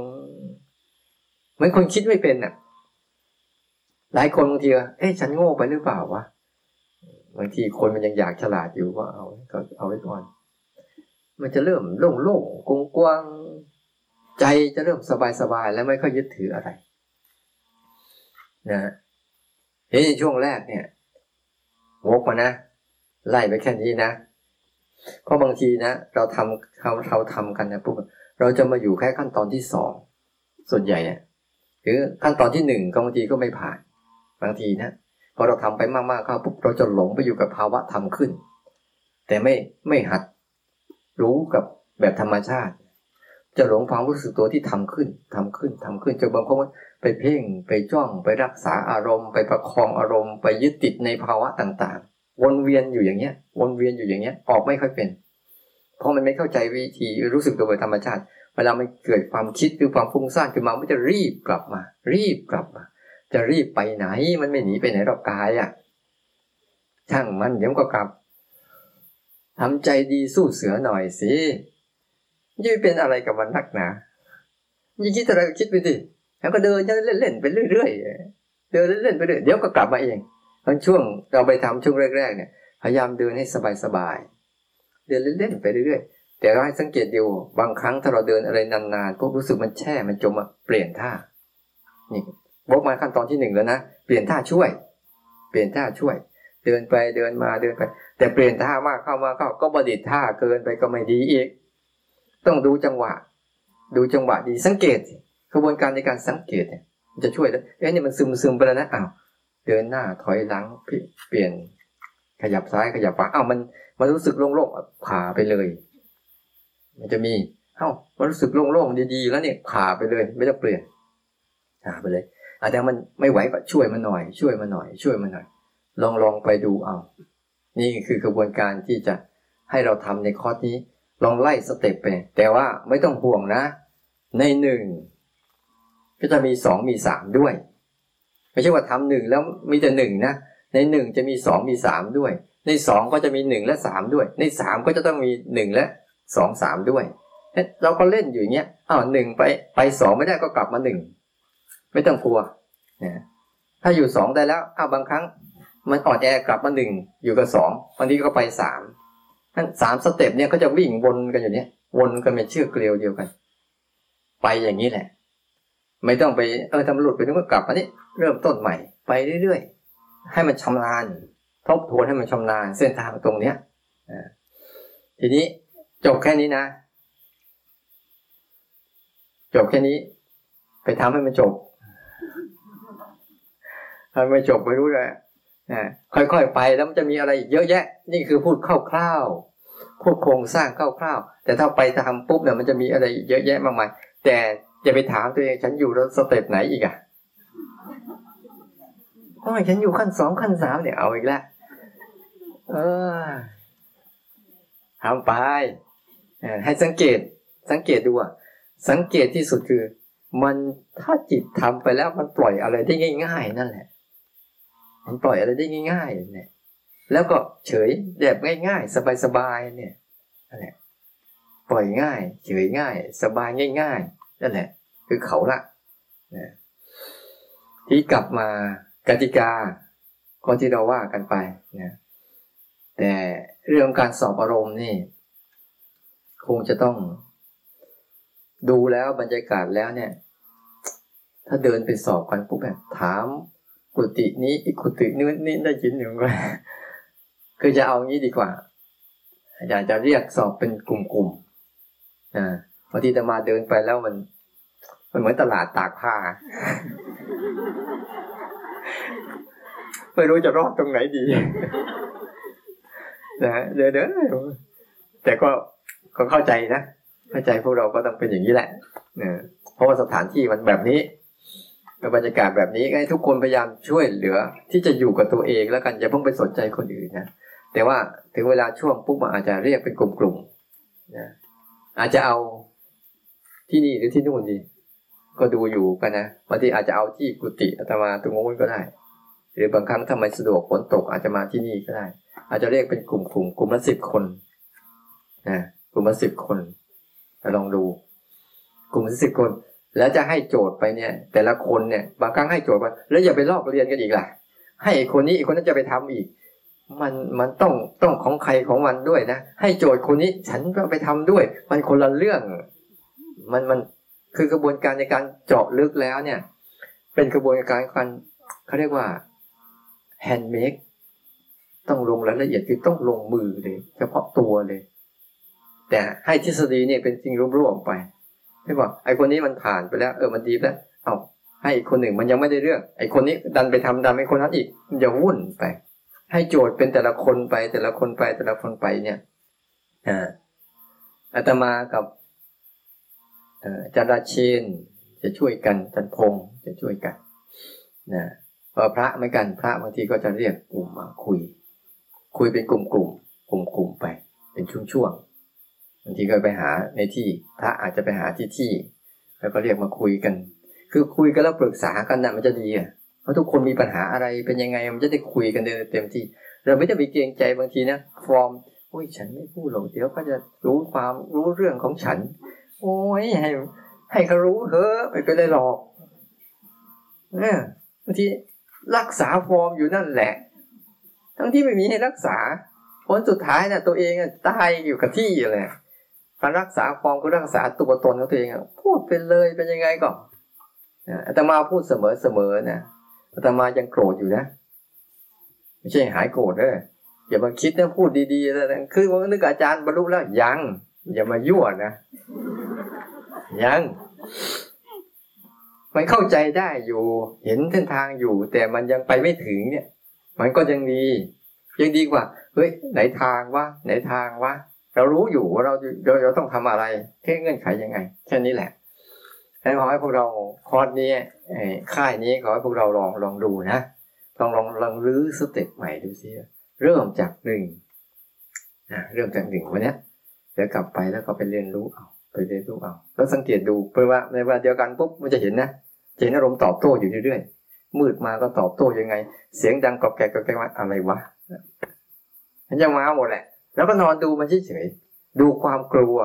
เหมือนคนคิดไม่เป็นน่ะ หลายคนบางทีเอ๊ะฉันโง่ไปหรือเปล่าวะบางทีคนมันยังอยากฉลาดอยู่ว่าเอาก็เอาไว้ก่อน มันจะเริ่มโล่งโล่งกงกวง ใจจะเริ่มสบายสบายแล้วไม่ค่อยยึดถืออะไรนะเฮ้ยช่วงแรกเนี่ยวกมานะ ไล่ไปแค่นี้นะ เพราะบางทีนะเราทำเราเราทำกันนะปุ๊บเราจะมาอยู่แค่ขั้นตอนที่สองส่วนใหญ่เนี่ยหรือขั้นตอนที่หนึ่งบางทีก็ไม่ผ่าน บางทีนะพอเราทำไปมากๆเข้าปุ๊บเราจะหลงไปอยู่กับภาวะทำขึ้น แต่ไม่ไม่หัดรู้กับแบบธรรมชาติ จะหลงความรู้สึกตัวที่ทำขึ้นทำขึ้นทำขึ้นจนบางคนไปเพ่งไปจ้องไปรักษาอารมณ์ ไปประคองอารมณ์ ไปยึดติดในภาวะต่างๆ วนเวียนอยู่อย่างเงี้ย วนเวียนอยู่อย่างเงี้ยออกไม่ค่อยเป็น เพราะมันไม่เข้าใจวิธีรู้สึกตัวโดยธรรมชาติ เวลามันเกิดความคิดหรือความฟุ้งซ่านขึ้นมามันจะรีบกลับมา รีบกลับมา จะรีบไปไหนมันไม่หนีไปไหนหรอกกายอะช่างมันเดี๋ยวก็กลับทำใจดีสู้เสือหน่อยสิ ยิ่เป็นอะไรกับมันนักหนายิ่งคิดอะไรก็คิดไปดิแล้วก็เดินเล่นๆไปเรื่อยๆเดินเล่นๆไปเรื่อยเดี๋ยวก็กลับมาเองบางช่วงเราไปทำช่วงแรกๆเนี่ย พยายามเดินให้สบายๆเดินเล่นๆไปเรื่อยๆแต่เราให้สังเกตดูบางครั้งถ้าเราเดินอะไรนานๆพวกรู้สึกมันแช่มันจมอะเปลี่ยนท่านี่บอกมาขั้นตอนที่หนึ่งแล้วนะเปลี่ยนท่าช่วย เปลี่ยนท่าช่วย เดินไปเดินมาเดินไป แต่เปลี่ยนท่ามากเข้ามาเข้าก็บดิตท่าเกินไปก็ไม่ดีอีก ต้องดูจังหวะ ดูจังหวะดีสังเกตกระบวนการในการสังเกตเนี่ยจะช่วยแล้วเอ้ยนี่มันซึมซึมไปแล้วนะอ้าวเดินหน้าถอยหลังเปลี่ยน ขยับซ้ายขยับขวาอ้าวมันมันรู้สึกโล่งๆผ่าไปเลย มันจะมีเอ้ามันรู้สึกโล่งๆดีๆ แล้วเนี่ยผ่าไปเลย ไม่ต้องเปลี่ยนผ่าไปเลยอาจจะมันไม่ไหวก็ช่วยมันหน่อย ช่วยมันหน่อย ช่วยมันหน่อย ลองลองไปดูเอา นี่คือกระบวนการที่จะให้เราทำในคอร์สนี้ ลองไล่สเต็ปไป แต่ว่าไม่ต้องห่วงนะ ในหนึ่งก็จะมีสองมีสามด้วย ไม่ใช่ว่าทำหนึ่งแล้วมีแต่หนึ่งนะ ในหนึ่งจะมีสองมีสามด้วย ในสองก็จะมีหนึ่งและสามด้วย ในสามก็จะต้องมีหนึ่งและสองสามด้วย เราก็เล่นอยู่างเงี้ยอ้าวหนึ่งไปไปสองไม่ได้ก็กลับมาหนึ่งไม่ต้องกลัวนะถ้าอยู่สองได้แล้วอ้าวบางครั้ง มันอ่อนแอกลับมาหนึ่งอยู่กับสองบางทีก็ไปสาม ทั้งสามสเต็ปเนี่ยก็จะวิ่งวนกันอยู่เนี้ยวนกันเป็นเชือกเกลียวเดียวกัน ไปอย่างนี้แหละ ไม่ต้องไปเออทำหลุดไปนึกว่ากลับมานี่เริ่มต้นใหม่ ไปเรื่อยๆ ให้มันชำนาญ ทบทวนให้มันชำนาญเส้นทางตรงเนี้ยทีนี้จบแค่นี้นะ จบแค่นี้ ไปทำให้มันจบทำไม่จบไม่รู้เลย ค่อยๆไปแล้วมันจะมีอะไรเยอะแยะ นี่คือพูดคร่าวๆพูดโครงสร้างคร่าวๆแต่ถ้าไปทำปุ๊บเนี่ยมันจะมีอะไรเยอะแยะมากมายแต่อย่าไปถามตัวเองฉันอยู่สเต็ปไหนอีกอะโอ้ยฉันอยู่ขั้นสองขั้นสามเนี่ยเอาอีกแล้วเออทำไปให้สังเกตสังเกตดูอะสังเกตที่สุดคือ มันถ้าจิตทำไปแล้วมันปล่อยอะไรได้ง่าย ๆ นั่นแหละ มันปล่อยอะไรได้ง่าย ๆ เนี่ย แล้วก็เฉยแบบง่ายๆ สบายๆเนี่ยนั่นแหละปล่อยง่าย เฉยง่าย สบายง่ายๆนั่นแหละ คือเขาละนะที่กลับมากติกาคนที่เราว่ากันไปนะแต่เรื่องการสอบอารมณ์นี่ คงจะต้อง ดูแล้วบรรยากาศแล้วเนี่ย ถ้าเดินไปสอบกันปุ๊บแบบถาม กุฏินี้อีกกุฏินี้นี่ได้ยินอยู่ก็คือจะเอางี้ดีกว่า อยากจะเรียกสอบเป็นกลุ่มๆนะบางทีจะมาเดินไปแล้วมัน มันเหมือนตลาดตากผ้า ไม่รู้จะรอดตรงไหนดีนะเดินเดินแต่ก็ก็เข้าใจนะเข้าใจพวกเราก็ต้องเป็นอย่างนี้แหละเนะเพราะว่าสถานที่มันแบบนี้ บรรยากาศแบบนี้ให้ทุกคนพยายามช่วยเหลือ ที่จะอยู่กับตัวเองแล้วกันอย่าเพิ่งไปสนใจคนอื่นนะแต่ว่าถึงเวลาช่วงปุ๊บอาจจะเรียกเป็นกลุ่มๆนะอาจจะเอาที่นี่หรือที่นู่นดี ก็ดูอยู่กันนะบางทีอาจจะเอาที่กุฏิอาตมาตรงโน้นก็ได้ หรือบางครั้งถ้าไม่สะดวกฝนตกอาจจะมาที่นี่ก็ได้ อาจจะเรียกเป็นกลุ่มกลุ่มกลุ่มละสิบคนนะกลุ่มละสิบคนลองดู กลุ่มละสิบคน แล้วจะให้โจทย์ไปเนี่ย แต่ละคนเนี่ย บางครั้งให้โจทย์ไปแล้วอย่าไปลอกเรียนกันอีกล่ะ ให้คนนี้อีกคนนั้นจะไปทำอีก มันมันต้องต้องของใครของมันด้วยนะให้โจทย์คนนี้ฉันก็ไปทำด้วย มันคนละเรื่อง มันมันคือกระบวนการในการเจาะลึกแล้วเนี่ย เป็นกระบวนการการเขาเรียกว่า handmade ต้องลงรายละเอียดคือต้องลงมือเลย เฉพาะตัวเลย แต่ให้ทฤษฎีเนี่ยเป็นจริงรวมๆไป ไม่บอกไอคนนี้มันผ่านไปแล้ว เออมันดีแล้วเอาให้อีกคนหนึ่งมันยังไม่ได้เรื่อง ไอคนนี้ดันไปทำดันไอคนนั้นอีกมันจะวุ่นไป ให้โจทย์เป็นแต่ละคนไปแต่ละคนไปแต่ละคนไปเนี่ยอ่าอาตมากับจาราเชนจะช่วยกันจันพงจะช่วยกันนะพอพระไม่กันพระบางทีก็จะเรียกกลุ่มมาคุย คุยเป็นกลุ่มกลุ่มกลุ่มกลุ่มไป เป็นช่วงๆ บางทีก็ไปหาในที่พระอาจจะไปหาที่ที่ แล้วก็เรียกมาคุยกัน คือคุยกันแล้วปรึกษากันนะมันจะดีอะเพราะทุกคนมีปัญหาอะไรเป็นยังไงมันจะได้คุยกันเต็มที่ เราไม่ต้องไปเกรงใจบางทีนะฟอร์มโอ้ยฉันไม่พูดหรอกเดี๋ยวก็จะรู้ความรู้เรื่องของฉัน โอ้ยให้ให้เขารู้เถอะไม่เป็นไรหรอกเนี่ยบางทีรักษาฟอร์มอยู่นั่นแหละ ทั้งที่ไม่มีให้รักษาผลสุดท้ายนะ่ะตัวเองตายอยู่กับที่เลย การรักษาความก็รักษาตัวตนของตัวเองพูดเป็นเลยเป็นยังไงก็อาตมาพูดเสมอเสมอนะอาตมายังโกรธอยู่นะ ไม่ใช่หายโกรธเลยอย่ามาคิดนะพูดดีๆแล้วคือว่านึกอาจารย์บรรลุแล้วยัง อย่ามายั่วนะยัง มันเข้าใจได้อยู่ เห็นเส้นทางอยู่ แต่มันยังไปไม่ถึงเนี่ย มันก็ยังดียังดีกว่า เฮ้ยไหนทางวะไหนทางวะ เรารู้อยู่ว่าเราเราเราต้องทำอะไรแค่เงื่อนไขยังไงแค่นี้แหละฉะนั้นขอให้พวกเราคอร์สนี้ค่ายนี้ขอให้พวกเราลองลองดูนะลองลองลองรื้อสเต็ปใหม่ดูซิเริ่มจากหนึ่งนะเริ่มจากหนึ่งวันนี้เดี๋ยวกลับไปแล้วก็ไปเรียนรู้เอาไปเรียนรู้เอาแล้วสังเกตดูเพื่อว่าในเวลาเดียวกันปุ๊บมันจะเห็นนะเห็นอารมณ์ตอบโต้อยู่เรื่อยๆมืดมาก็ตอบโต้ยังไง เสียงดังกรอบแกรกกรอบแกรกอะไรวะมันจะมาหมดแหละ แล้วก็นอนดูมันเฉยๆดูความกลัว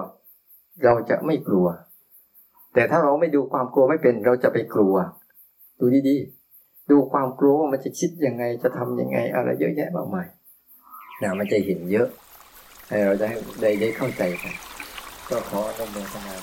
เราจะไม่กลัว แต่ถ้าเราไม่ดูความกลัวไม่เป็น เราจะไปกลัว ดูดีๆ ดูความกลัวมันจะคิดยังไงจะทํำยังไง อะไรเยอะแยะมากมายนะมันจะเห็นเยอะ ให้เราได้ได้ได้เข้าใจกันก็ขออนุโมทนา